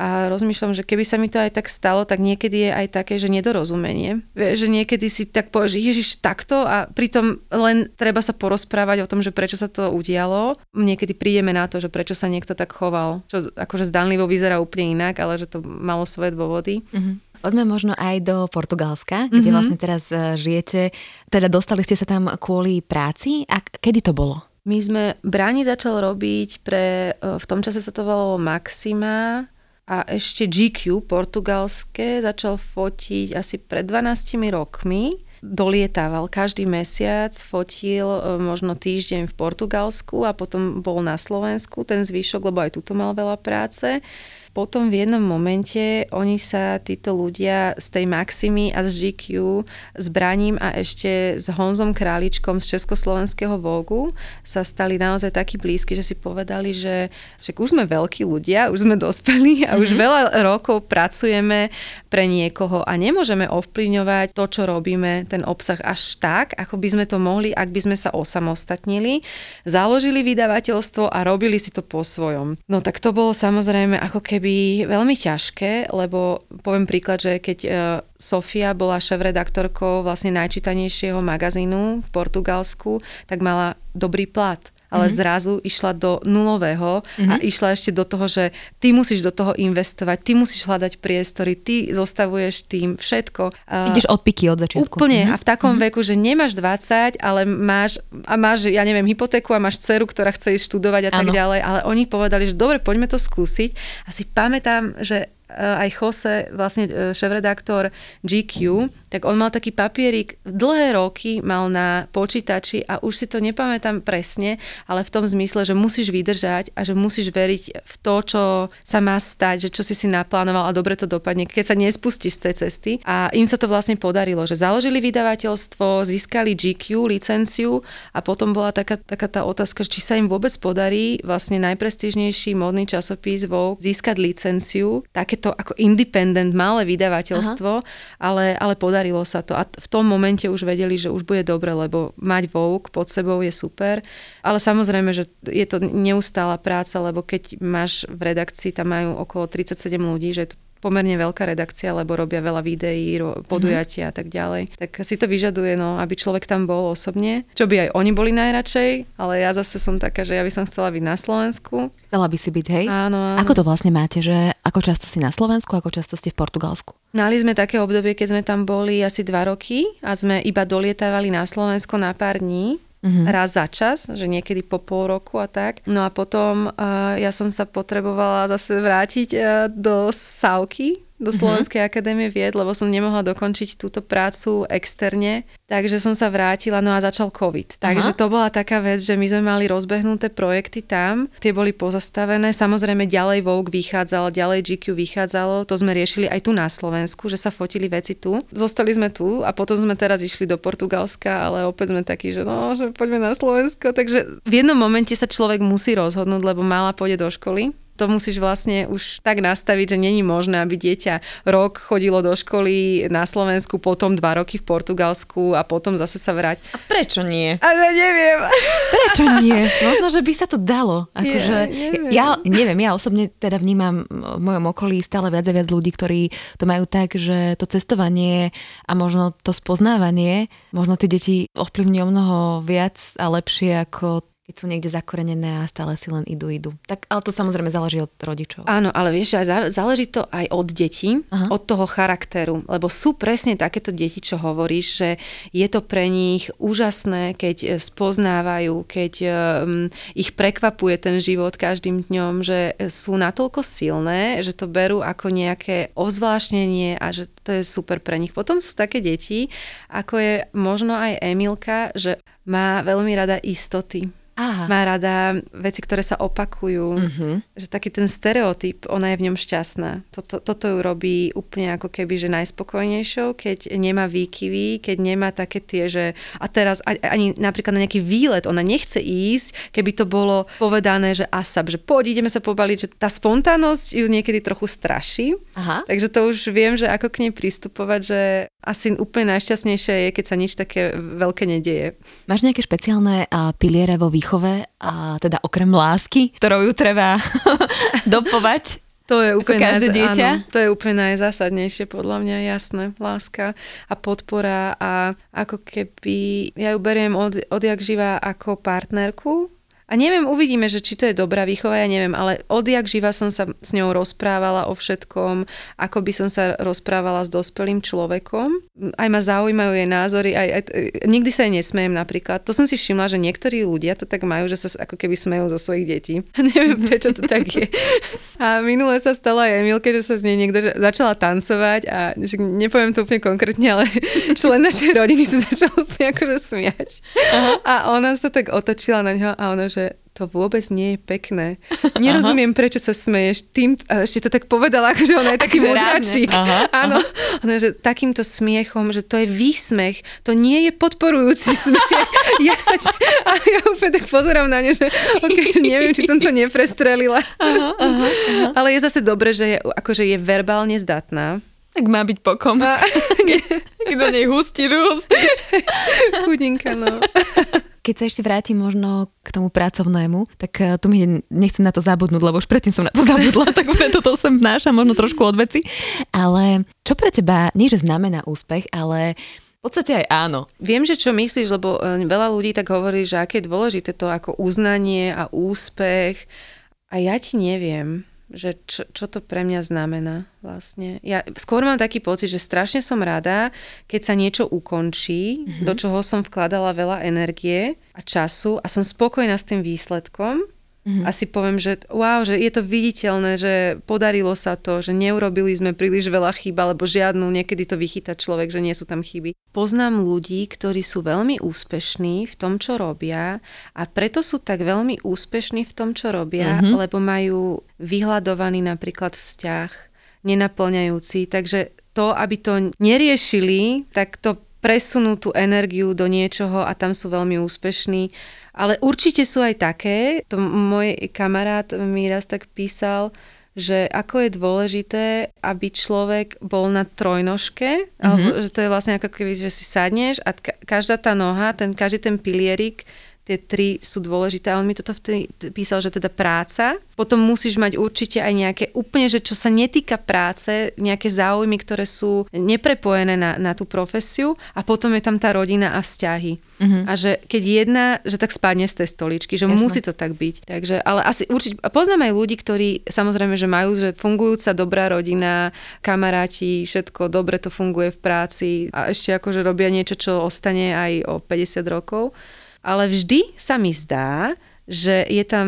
Speaker 3: a rozmýšľam, že keby sa mi to aj tak stalo, tak niekedy je aj také, že nedorozumenie. Že niekedy si tak povieš, Ježiš takto a pritom len treba sa porozprávať o tom, že prečo sa to udialo. Niekedy prídeme na to, že prečo sa niekto tak choval, čo akože zdanlivo vyzerá úplne inak, ale že to malo svoje dôvody. Mm-hmm.
Speaker 2: Poďme možno aj do Portugalska, kde mm-hmm. vlastne teraz e, žijete. Teda dostali ste sa tam kvôli práci. A kedy to bolo?
Speaker 3: My sme, Bráni začal robiť pre, e, v tom čase sa to volalo Maxima, a ešte GQ portugalské začal fotiť asi pred 12 rokmi. Dolietával každý mesiac, fotil e, možno týždeň v Portugalsku a potom bol na Slovensku ten zvyšok, lebo aj tuto mal veľa práce. Potom v jednom momente oni sa, títo ľudia z tej Maximy a z GQ, s Braním a ešte s Honzom Králičkom z Československého Vogu sa stali naozaj takí blízki, že si povedali, že však už sme veľkí ľudia, už sme dospelí a mm-hmm. už mhm. veľa rokov pracujeme pre niekoho a nemôžeme ovplyvňovať to, čo robíme, ten obsah až tak, ako by sme to mohli, ak by sme sa osamostatnili, založili vydavateľstvo a robili si to po svojom. No tak to bolo samozrejme ako keby keby veľmi ťažké, lebo poviem príklad, že keď uh, Sofia bola šéf-redaktorkou vlastne najčítanejšieho magazínu v Portugalsku, tak mala dobrý plat ale mm-hmm. zrazu išla do nulového mm-hmm. a mhm. išla ešte do toho, že ty musíš do toho investovať, ty musíš hľadať priestory, ty zostavuješ tým všetko.
Speaker 2: Ideš od piky od začiatku.
Speaker 3: Úplne mm-hmm. a v takom mm-hmm. veku, že nemáš 20, ale máš, a máš, ja neviem, hypotéku a máš dceru, ktorá chce ísť študovať a ano. tak ďalej, ale oni povedali, že dobre, poďme to skúsiť. A si pamätám, že aj Jose, vlastne e, šéf-redaktor GQ, tak on mal taký papierik, dlhé roky mal na počítači a už si to nepamätám presne, ale v tom zmysle, že musíš vydržať a že musíš veriť v to, čo sa má stať, že čo si si naplánoval a dobre to dopadne, keď sa nespustíš z tej cesty. A im sa to vlastne podarilo, že založili vydavateľstvo, získali GQ licenciu a potom bola taká, taká tá otázka, či sa im vôbec podarí vlastne najprestížnejší modný časopis Vogue získať licenciu. Také to ako independent malé vydavateľstvo, ale, ale podarilo sa to. A v tom momente už vedeli, že už bude dobre, lebo mať Vogue pod sebou je super. Ale samozrejme, že je to neustála práca, lebo keď máš v redakcii, tam majú okolo 37 ľudí, že je to pomerne veľká redakcia, lebo robia veľa videí, podujatia a tak ďalej. Tak si to vyžaduje, no, aby človek tam bol osobne, čo by aj oni boli najradšej, ale ja zase som taká, že ja by som chcela byť na Slovensku.
Speaker 2: Chcela by si byť, hej?
Speaker 3: Áno, áno.
Speaker 2: Ako to vlastne máte, že ako často si na Slovensku, ako často ste v Portugalsku?
Speaker 3: Mali sme také obdobie, keď sme tam boli asi dva roky a sme iba dolietávali na Slovensko na pár dní mm-hmm. raz za čas, že niekedy po pol roku a tak. No a potom uh, ja som sa potrebovala zase vrátiť uh, do Sávky, do mhm. Slovenskej mm-hmm. akadémie vied, lebo som nemohla dokončiť túto prácu externe. Takže som sa vrátila, no a začal COVID. Takže Aha. to bola taká vec, že my sme mali rozbehnuté projekty tam, tie boli pozastavené. Samozrejme ďalej Vogue vychádzal, ďalej GQ vychádzalo, to sme riešili aj tu na Slovensku, že sa fotili veci tu. Zostali sme tu a potom sme teraz išli do Portugalska, ale opäť sme takí, že no, že poďme na Slovensko. Takže v jednom momente sa človek musí rozhodnúť, lebo mala pôjde do školy to musíš vlastne už tak nastaviť, že není možné, aby dieťa rok chodilo do školy na Slovensku, potom dva roky v Portugalsku a potom zase sa vrať.
Speaker 2: A prečo nie?
Speaker 3: A ja neviem.
Speaker 2: Prečo nie? Možno, že by sa to dalo. Akože, ja, neviem. ja neviem, ja osobne teda vnímam v mojom okolí stále viac a viac ľudí, ktorí to majú tak, že to cestovanie a možno to spoznávanie, možno tie deti ovplyvňujú mnoho viac a lepšie ako keď sú niekde zakorenené a stále si len idú, idú. Tak, ale to samozrejme záleží od rodičov.
Speaker 3: Áno, ale vieš, aj záleží to aj od detí, Aha. od toho charakteru, lebo sú presne takéto deti, čo hovoríš, že je to pre nich úžasné, keď e, spoznávajú, keď um, ich prekvapuje ten život každým dňom, že sú natoľko silné, že to berú ako nejaké ozvláštnenie a že to je super pre nich. Potom sú také deti, ako je možno aj Emilka, že má veľmi rada istoty. Aha. Má rada veci, ktoré sa opakujú. Mm-hmm. Že taký ten stereotyp, ona je v ňom šťastná. Toto, toto ju robí úplne ako keby, že najspokojnejšou, keď nemá výkyvy, keď nemá také tie, že a teraz ani napríklad na nejaký výlet ona nechce ísť, keby to bolo povedané, že asap, že poď, ideme sa pobaliť, že tá spontánnosť ju niekedy trochu straší. Aha. Takže to už viem, že ako k nej pristupovať, že asi úplne najšťastnejšie je, keď sa nič také veľké nedieje.
Speaker 2: Máš nejaké špeciálne piliere vo výchove, a teda okrem lásky, ktorou ju treba dopovať?
Speaker 3: To je úplne, každé dieťa? Áno, to je úplne najzásadnejšie podľa mňa, jasné. Láska a podpora a ako keby, ja ju beriem od, odjak živa ako partnerku, a neviem, uvidíme, že či to je dobrá výchova, ja neviem, ale odjak živa som sa s ňou rozprávala o všetkom, ako by som sa rozprávala s dospelým človekom. Aj ma zaujímajú jej názory, aj, aj, nikdy sa jej nesmejem napríklad. To som si všimla, že niektorí ľudia to tak majú, že sa ako keby smejú zo svojich detí. neviem, prečo to tak je. A minule sa stala aj Emilke, že sa z nej niekto začala tancovať a nepoviem to úplne konkrétne, ale člen našej rodiny sa začal úplne akože smiať. Aha. A ona sa tak otočila na ňo a ona, že že to vôbec nie je pekné. Nerozumiem, Aha. prečo sa smeješ tým, a ešte to tak povedala, že ona je taký mudračík. Áno, ona, že takýmto smiechom, že to je výsmech, to nie je podporujúci smiech. ja sa či, a ja úplne tak pozerám na ňu, že okay, neviem, či som to neprestrelila. Aha, aha, aha. Ale je zase dobre, že je, akože je verbálne zdatná.
Speaker 2: Tak má byť pokom. A,
Speaker 3: Keď do nej hustíš, hustíš. Chudinka, no.
Speaker 2: Keď sa ešte vrátim možno k tomu pracovnému, tak eh, tu mi nechcem na to zabudnúť, lebo už predtým som na to zabudla, tak preto to sem vnášam možno trošku od veci. Ale čo pre teba, nie že znamená úspech, ale v podstate aj áno.
Speaker 3: Viem, že čo myslíš, lebo eh, veľa ľudí tak hovorí, že aké je dôležité to ako uznanie a úspech. A ja ti neviem že čo, čo to pre mňa znamená vlastne. Ja skôr mám taký pocit, že strašne som rada, keď sa niečo ukončí, mm-hmm. do čoho som vkladala veľa energie a času a som spokojná s tým výsledkom Mm-hmm. A si poviem, že wow, že je to viditeľné, že podarilo sa to, že neurobili sme príliš veľa chýb, alebo žiadnu, niekedy to vychytá človek, že nie sú tam chyby. Poznám ľudí, ktorí sú veľmi úspešní v tom, čo robia a preto sú tak veľmi úspešní v tom, čo robia, mm-hmm. lebo majú vyhľadovaný napríklad vzťah, nenaplňajúci, takže to, aby to neriešili, tak to presunú tú energiu do niečoho a tam sú veľmi úspešní. Ale určite sú aj také, to môj kamarát mi raz tak písal, že ako je dôležité, aby človek bol na trojnožke, mm-hmm. alebo že to je vlastne ako keby, že si sadneš a každá tá noha, ten, každý ten pilierik tie tri sú dôležité. A on mi toto vtedy písal, že teda práca, potom musíš mať určite aj nejaké úplne, že čo sa netýka práce, nejaké záujmy, ktoré sú neprepojené na, na tú profesiu a potom je tam tá rodina a vzťahy. Uh-huh. A že keď jedna, že tak spadne z tej stoličky, že Jasne. musí to tak byť. Takže, ale asi určite, a poznám aj ľudí, ktorí samozrejme, že majú, že fungujúca dobrá rodina, kamaráti, všetko dobre to funguje v práci a ešte akože robia niečo, čo ostane aj o 50 rokov ale vždy sa mi zdá, že je tam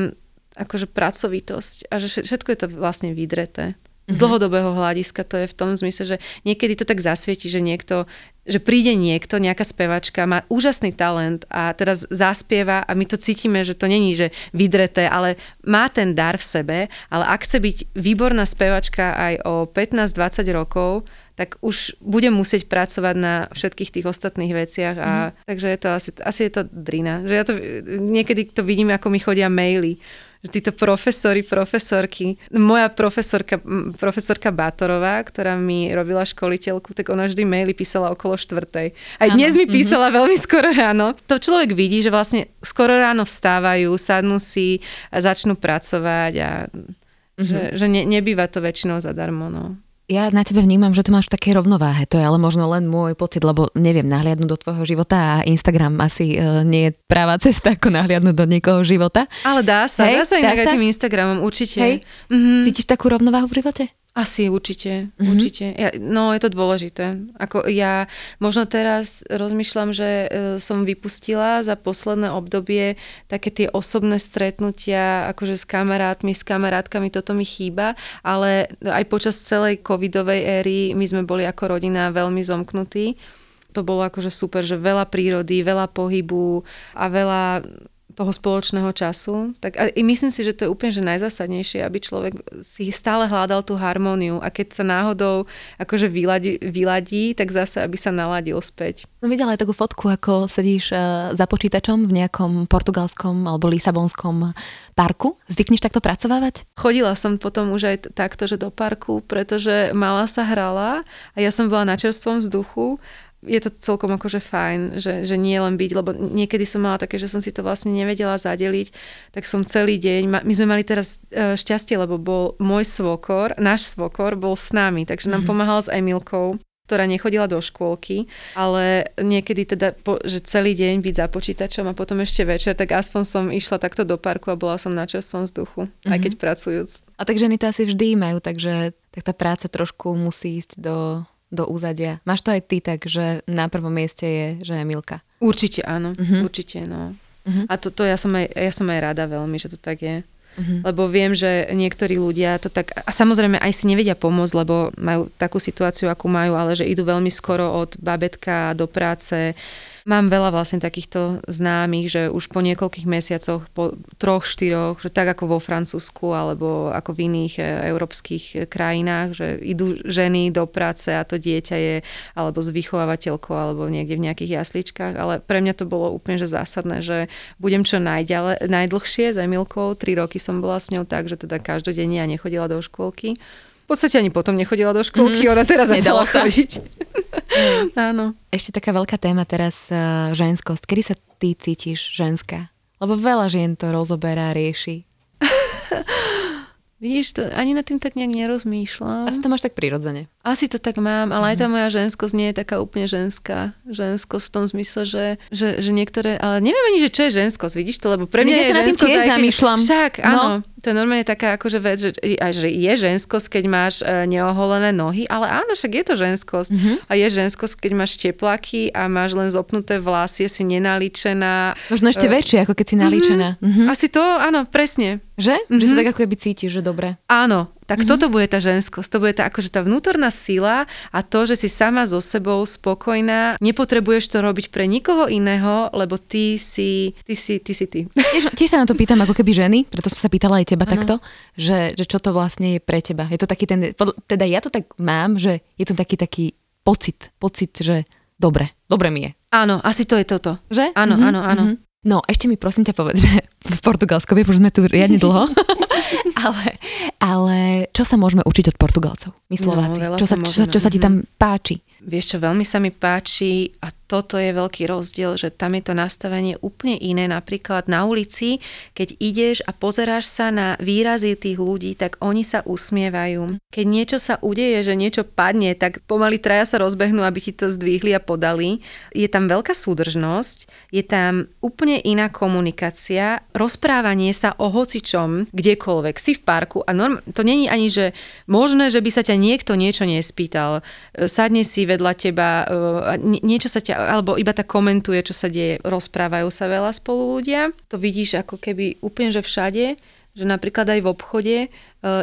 Speaker 3: akože pracovitosť a že všetko je to vlastne vydreté. Z mhm. dlhodobého hľadiska to je v tom zmysle, že niekedy to tak zasvieti, že niekto, že príde niekto, nejaká spevačka, má úžasný talent a teraz zaspieva a my to cítime, že to není, že vydreté, ale má ten dar v sebe, ale ak chce byť výborná spevačka aj o 15-20 rokov, tak už budem musieť pracovať na všetkých tých ostatných veciach a mm. takže je to asi, asi je to drina. Že ja to, niekedy to vidím, ako mi chodia maily že títo profesori, profesorky. Moja profesorka, profesorka Bátorová, ktorá mi robila školiteľku, tak ona vždy maily písala okolo štvrtej. Aj dnes mi mhm. písala mm-hmm. veľmi skoro ráno. To človek vidí, že vlastne skoro ráno vstávajú, sadnú si a začnú pracovať a mm-hmm. že, že ne, nebýva to väčšinou zadarmo. No.
Speaker 2: Ja na tebe vnímam, že to máš v takej rovnováhe. To je ale možno len môj pocit, lebo neviem nahliadnúť do tvojho života a Instagram asi uh, nie je práva cesta, ako nahliadnúť do niekoho života.
Speaker 3: Ale dá sa, Hej, dá sa inak aj tým Instagramom, určite. Hej.
Speaker 2: Mm-hmm. Cítiš takú rovnováhu v živote?
Speaker 3: Asi, určite, mm-hmm. určite. Ja, no, je to dôležité. Ako ja možno teraz rozmýšľam, že e, som vypustila za posledné obdobie také tie osobné stretnutia, akože s kamarátmi, s kamarátkami, toto mi chýba, ale aj počas celej covidovej éry my sme boli ako rodina veľmi zomknutí to bolo akože super, že veľa prírody, veľa pohybu a veľa toho spoločného času. Tak a myslím si, že to je úplne že najzásadnejšie, aby človek si stále hľadal tú harmóniu a keď sa náhodou akože vyladí, vyladí tak zase, aby sa naladil späť.
Speaker 2: Som videla aj takú fotku, ako sedíš uh, za počítačom v nejakom portugalskom alebo lisabonskom parku. Zvykneš takto pracovávať?
Speaker 3: Chodila som potom už aj takto, že do parku, pretože mala sa hrala a ja som bola na čerstvom vzduchu je to celkom akože fajn, že, že nie len byť, lebo niekedy som mala také, že som si to vlastne nevedela zadeliť, tak som celý deň, my sme mali teraz e, šťastie, lebo bol môj svokor, náš svokor bol s nami, takže nám mm-hmm. pomáhal s Emilkou ktorá nechodila do škôlky, ale niekedy teda, po, že celý deň byť za počítačom a potom ešte večer, tak aspoň som išla takto do parku a bola som na čerstvom vzduchu, mm-hmm. aj keď mhm. pracujúc.
Speaker 2: A tak ženy to asi vždy majú, takže tak tá práca trošku musí ísť do do úzadia. Máš to aj ty tak, že na prvom mieste je, že je Milka.
Speaker 3: Určite áno, uh-huh. určite no. Uh-huh. A to, to ja, som aj, ja som aj rada veľmi, že to tak je. Uh-huh. Lebo viem, že niektorí ľudia to tak, a samozrejme aj si nevedia pomôcť, lebo majú takú situáciu, akú majú, ale že idú veľmi skoro od babetka do práce, Mám veľa vlastne takýchto známych, že už po niekoľkých mesiacoch, po troch, štyroch, že tak ako vo Francúzsku alebo ako v iných e, európskych krajinách, že idú ženy do práce a to dieťa je alebo s vychovávateľkou alebo niekde v nejakých jasličkách, ale pre mňa to bolo úplne že zásadné, že budem čo najďale, najdlhšie s Emilkou, tri roky som bola s ňou tak, že teda každodenne ja nechodila do škôlky. V podstate ani potom nechodila do školky, mm, ona teraz začala chodiť. Áno.
Speaker 2: Ešte taká veľká téma teraz, uh, ženskosť. Kedy sa ty cítiš ženská? Lebo veľa žien to rozoberá, rieši.
Speaker 3: Vidíš, to, ani nad tým tak nejak nerozmýšľam.
Speaker 2: Asi to máš tak prirodzene.
Speaker 3: Asi to tak mám, ale aj tá mhm. moja ženskosť nie je taká úplne ženská. Ženskosť v tom zmysle, že, že, že niektoré... Ale neviem ani, že čo je ženskosť, vidíš to, lebo pre mňa ja je ženskosť...
Speaker 2: Tiež zamýšľam.
Speaker 3: Však, no. áno. No. To je normálne taká akože vec, že, že je ženskosť, keď máš e, neoholené nohy, ale áno, však je to ženskosť. Mm-hmm. A je ženskosť, keď máš tepláky a máš len zopnuté vlasy, si nenalíčená.
Speaker 2: Možno ešte uh, väčšie, ako keď si nalíčená.
Speaker 3: Mm-hmm. Asi to, áno, presne.
Speaker 2: Že? Mm-hmm. Že sa tak ako keby cítiš, že dobre.
Speaker 3: Áno, tak mm-hmm. toto bude tá ženskosť, to bude tá, akože tá vnútorná sila a to, že si sama so sebou spokojná, nepotrebuješ to robiť pre nikoho iného, lebo ty si, ty si, ty si ty.
Speaker 2: Tiež, tiež sa na to pýtam ako keby ženy, preto som sa pýtala aj teba ano. takto, že, že čo to vlastne je pre teba. Je to taký ten, teda ja to tak mám, že je to taký taký pocit, pocit, že dobre, dobre mi je.
Speaker 3: Áno, asi to je toto.
Speaker 2: Že?
Speaker 3: Áno, mm-hmm, áno, áno. Mm-hmm.
Speaker 2: No, ešte mi prosím ťa povedz, že v Portugalsku, viem, že sme tu riadne dlho, ale, ale čo sa môžeme učiť od Portugalcov, my no, Slováci? No, čo, sa, čo, čo sa ti tam páči?
Speaker 3: Vieš čo, veľmi sa mi páči a toto je veľký rozdiel, že tam je to nastavenie úplne iné. Napríklad na ulici, keď ideš a pozeráš sa na výrazy tých ľudí, tak oni sa usmievajú. Keď niečo sa udeje, že niečo padne, tak pomaly traja sa rozbehnú, aby ti to zdvihli a podali. Je tam veľká súdržnosť, je tam úplne iná komunikácia, rozprávanie sa o hocičom, kdekoľvek. Si v parku a norm- to není ani, že možné, že by sa ťa niekto niečo nespýtal. Sadne si vedľa teba, e, niečo sa ťa, alebo iba tak komentuje, čo sa deje. Rozprávajú sa veľa spolu ľudia. To vidíš ako keby úplne, že všade že napríklad aj v obchode e,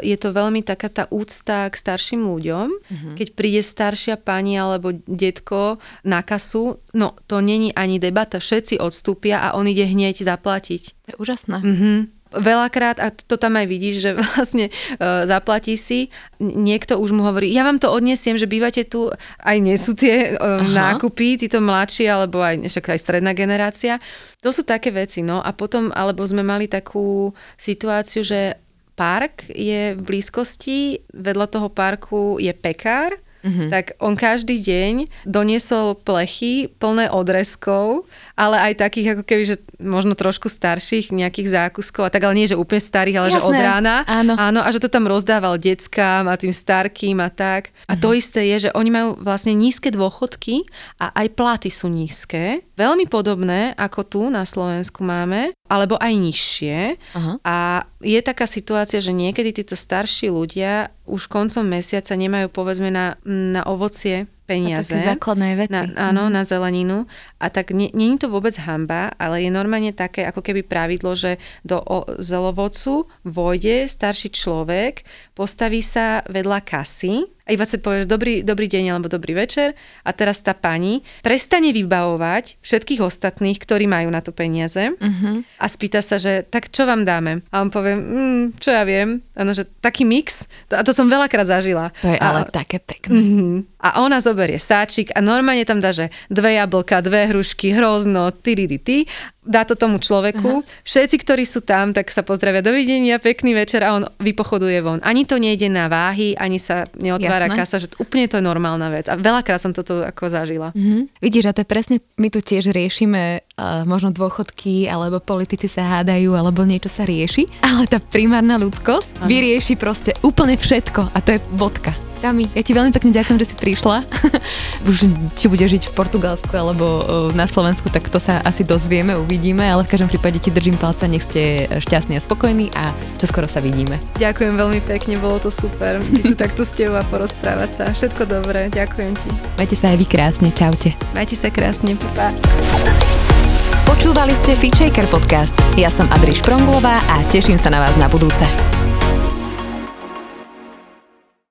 Speaker 3: je to veľmi taká tá úcta k starším ľuďom. Uh-huh. Keď príde staršia pani alebo detko na kasu, no to není ani debata, všetci odstúpia a on ide hneď zaplatiť.
Speaker 2: To je úžasné.
Speaker 3: Uh-huh veľakrát, a to tam aj vidíš, že vlastne uh, zaplatí si, niekto už mu hovorí, ja vám to odnesiem, že bývate tu, aj nie sú tie uh, nákupy, títo mladší, alebo aj, však aj stredná generácia. To sú také veci, no a potom, alebo sme mali takú situáciu, že park je v blízkosti, vedľa toho parku je pekár, Mm-hmm. tak on každý deň doniesol plechy plné odrezkov, ale aj takých ako keby, že možno trošku starších nejakých zákuskov, a tak ale nie, že úplne starých, ale Jasné. že od rána.
Speaker 2: Áno.
Speaker 3: Áno, a že to tam rozdával deckám a tým starkým a tak. A mm-hmm. to isté je, že oni majú vlastne nízke dôchodky a aj platy sú nízke. Veľmi podobné, ako tu na Slovensku máme, alebo aj nižšie. Aha. A je taká situácia, že niekedy títo starší ľudia už koncom mesiaca nemajú povedzme na, na ovocie peniaze.
Speaker 2: A také základné veci.
Speaker 3: Na, áno, mm. na zeleninu. A tak nie, nie je to vôbec hamba, ale je normálne také ako keby pravidlo, že do o, zelovocu vojde starší človek, postaví sa vedľa kasy a iba sa povie, dobrý, dobrý deň alebo dobrý večer a teraz tá pani prestane vybavovať všetkých ostatných, ktorí majú na to peniaze uh-huh. a spýta sa, že tak čo vám dáme? A on povie, mm, čo ja viem, ano, že taký mix, a to som veľakrát zažila.
Speaker 2: To je a, ale také pekné. Uh-huh.
Speaker 3: A ona zoberie sáčik a normálne tam dá, že dve jablka, dve hrušky, hrozno, ty, ty, ty dá to tomu človeku. Aha. Všetci, ktorí sú tam, tak sa pozdravia, dovidenia, pekný večer a on vypochoduje von. Ani to nejde na váhy, ani sa neotvára Jasné. kasa, že úplne to je normálna vec. A veľakrát som toto ako zažila.
Speaker 2: Mhm. Vidíš, a to je presne, my tu tiež riešime uh, možno dôchodky, alebo politici sa hádajú, alebo niečo sa rieši, ale tá primárna ľudskosť vyrieši proste úplne všetko a to je bodka. Tami, ja ti veľmi pekne ďakujem, že si prišla. Už či bude žiť v Portugalsku alebo na Slovensku, tak to sa asi dozvieme, uvidíme, ale v každom prípade ti držím palca, nech ste šťastní a spokojní a čoskoro sa vidíme.
Speaker 3: Ďakujem veľmi pekne, bolo to super. tu takto s tebou a porozprávať sa. Všetko dobré, ďakujem ti.
Speaker 2: Majte sa aj vy krásne, čaute.
Speaker 3: Majte sa krásne, pa.
Speaker 4: Počúvali ste Feature podcast. Ja som Adriš Pronglová a teším sa na vás na budúce.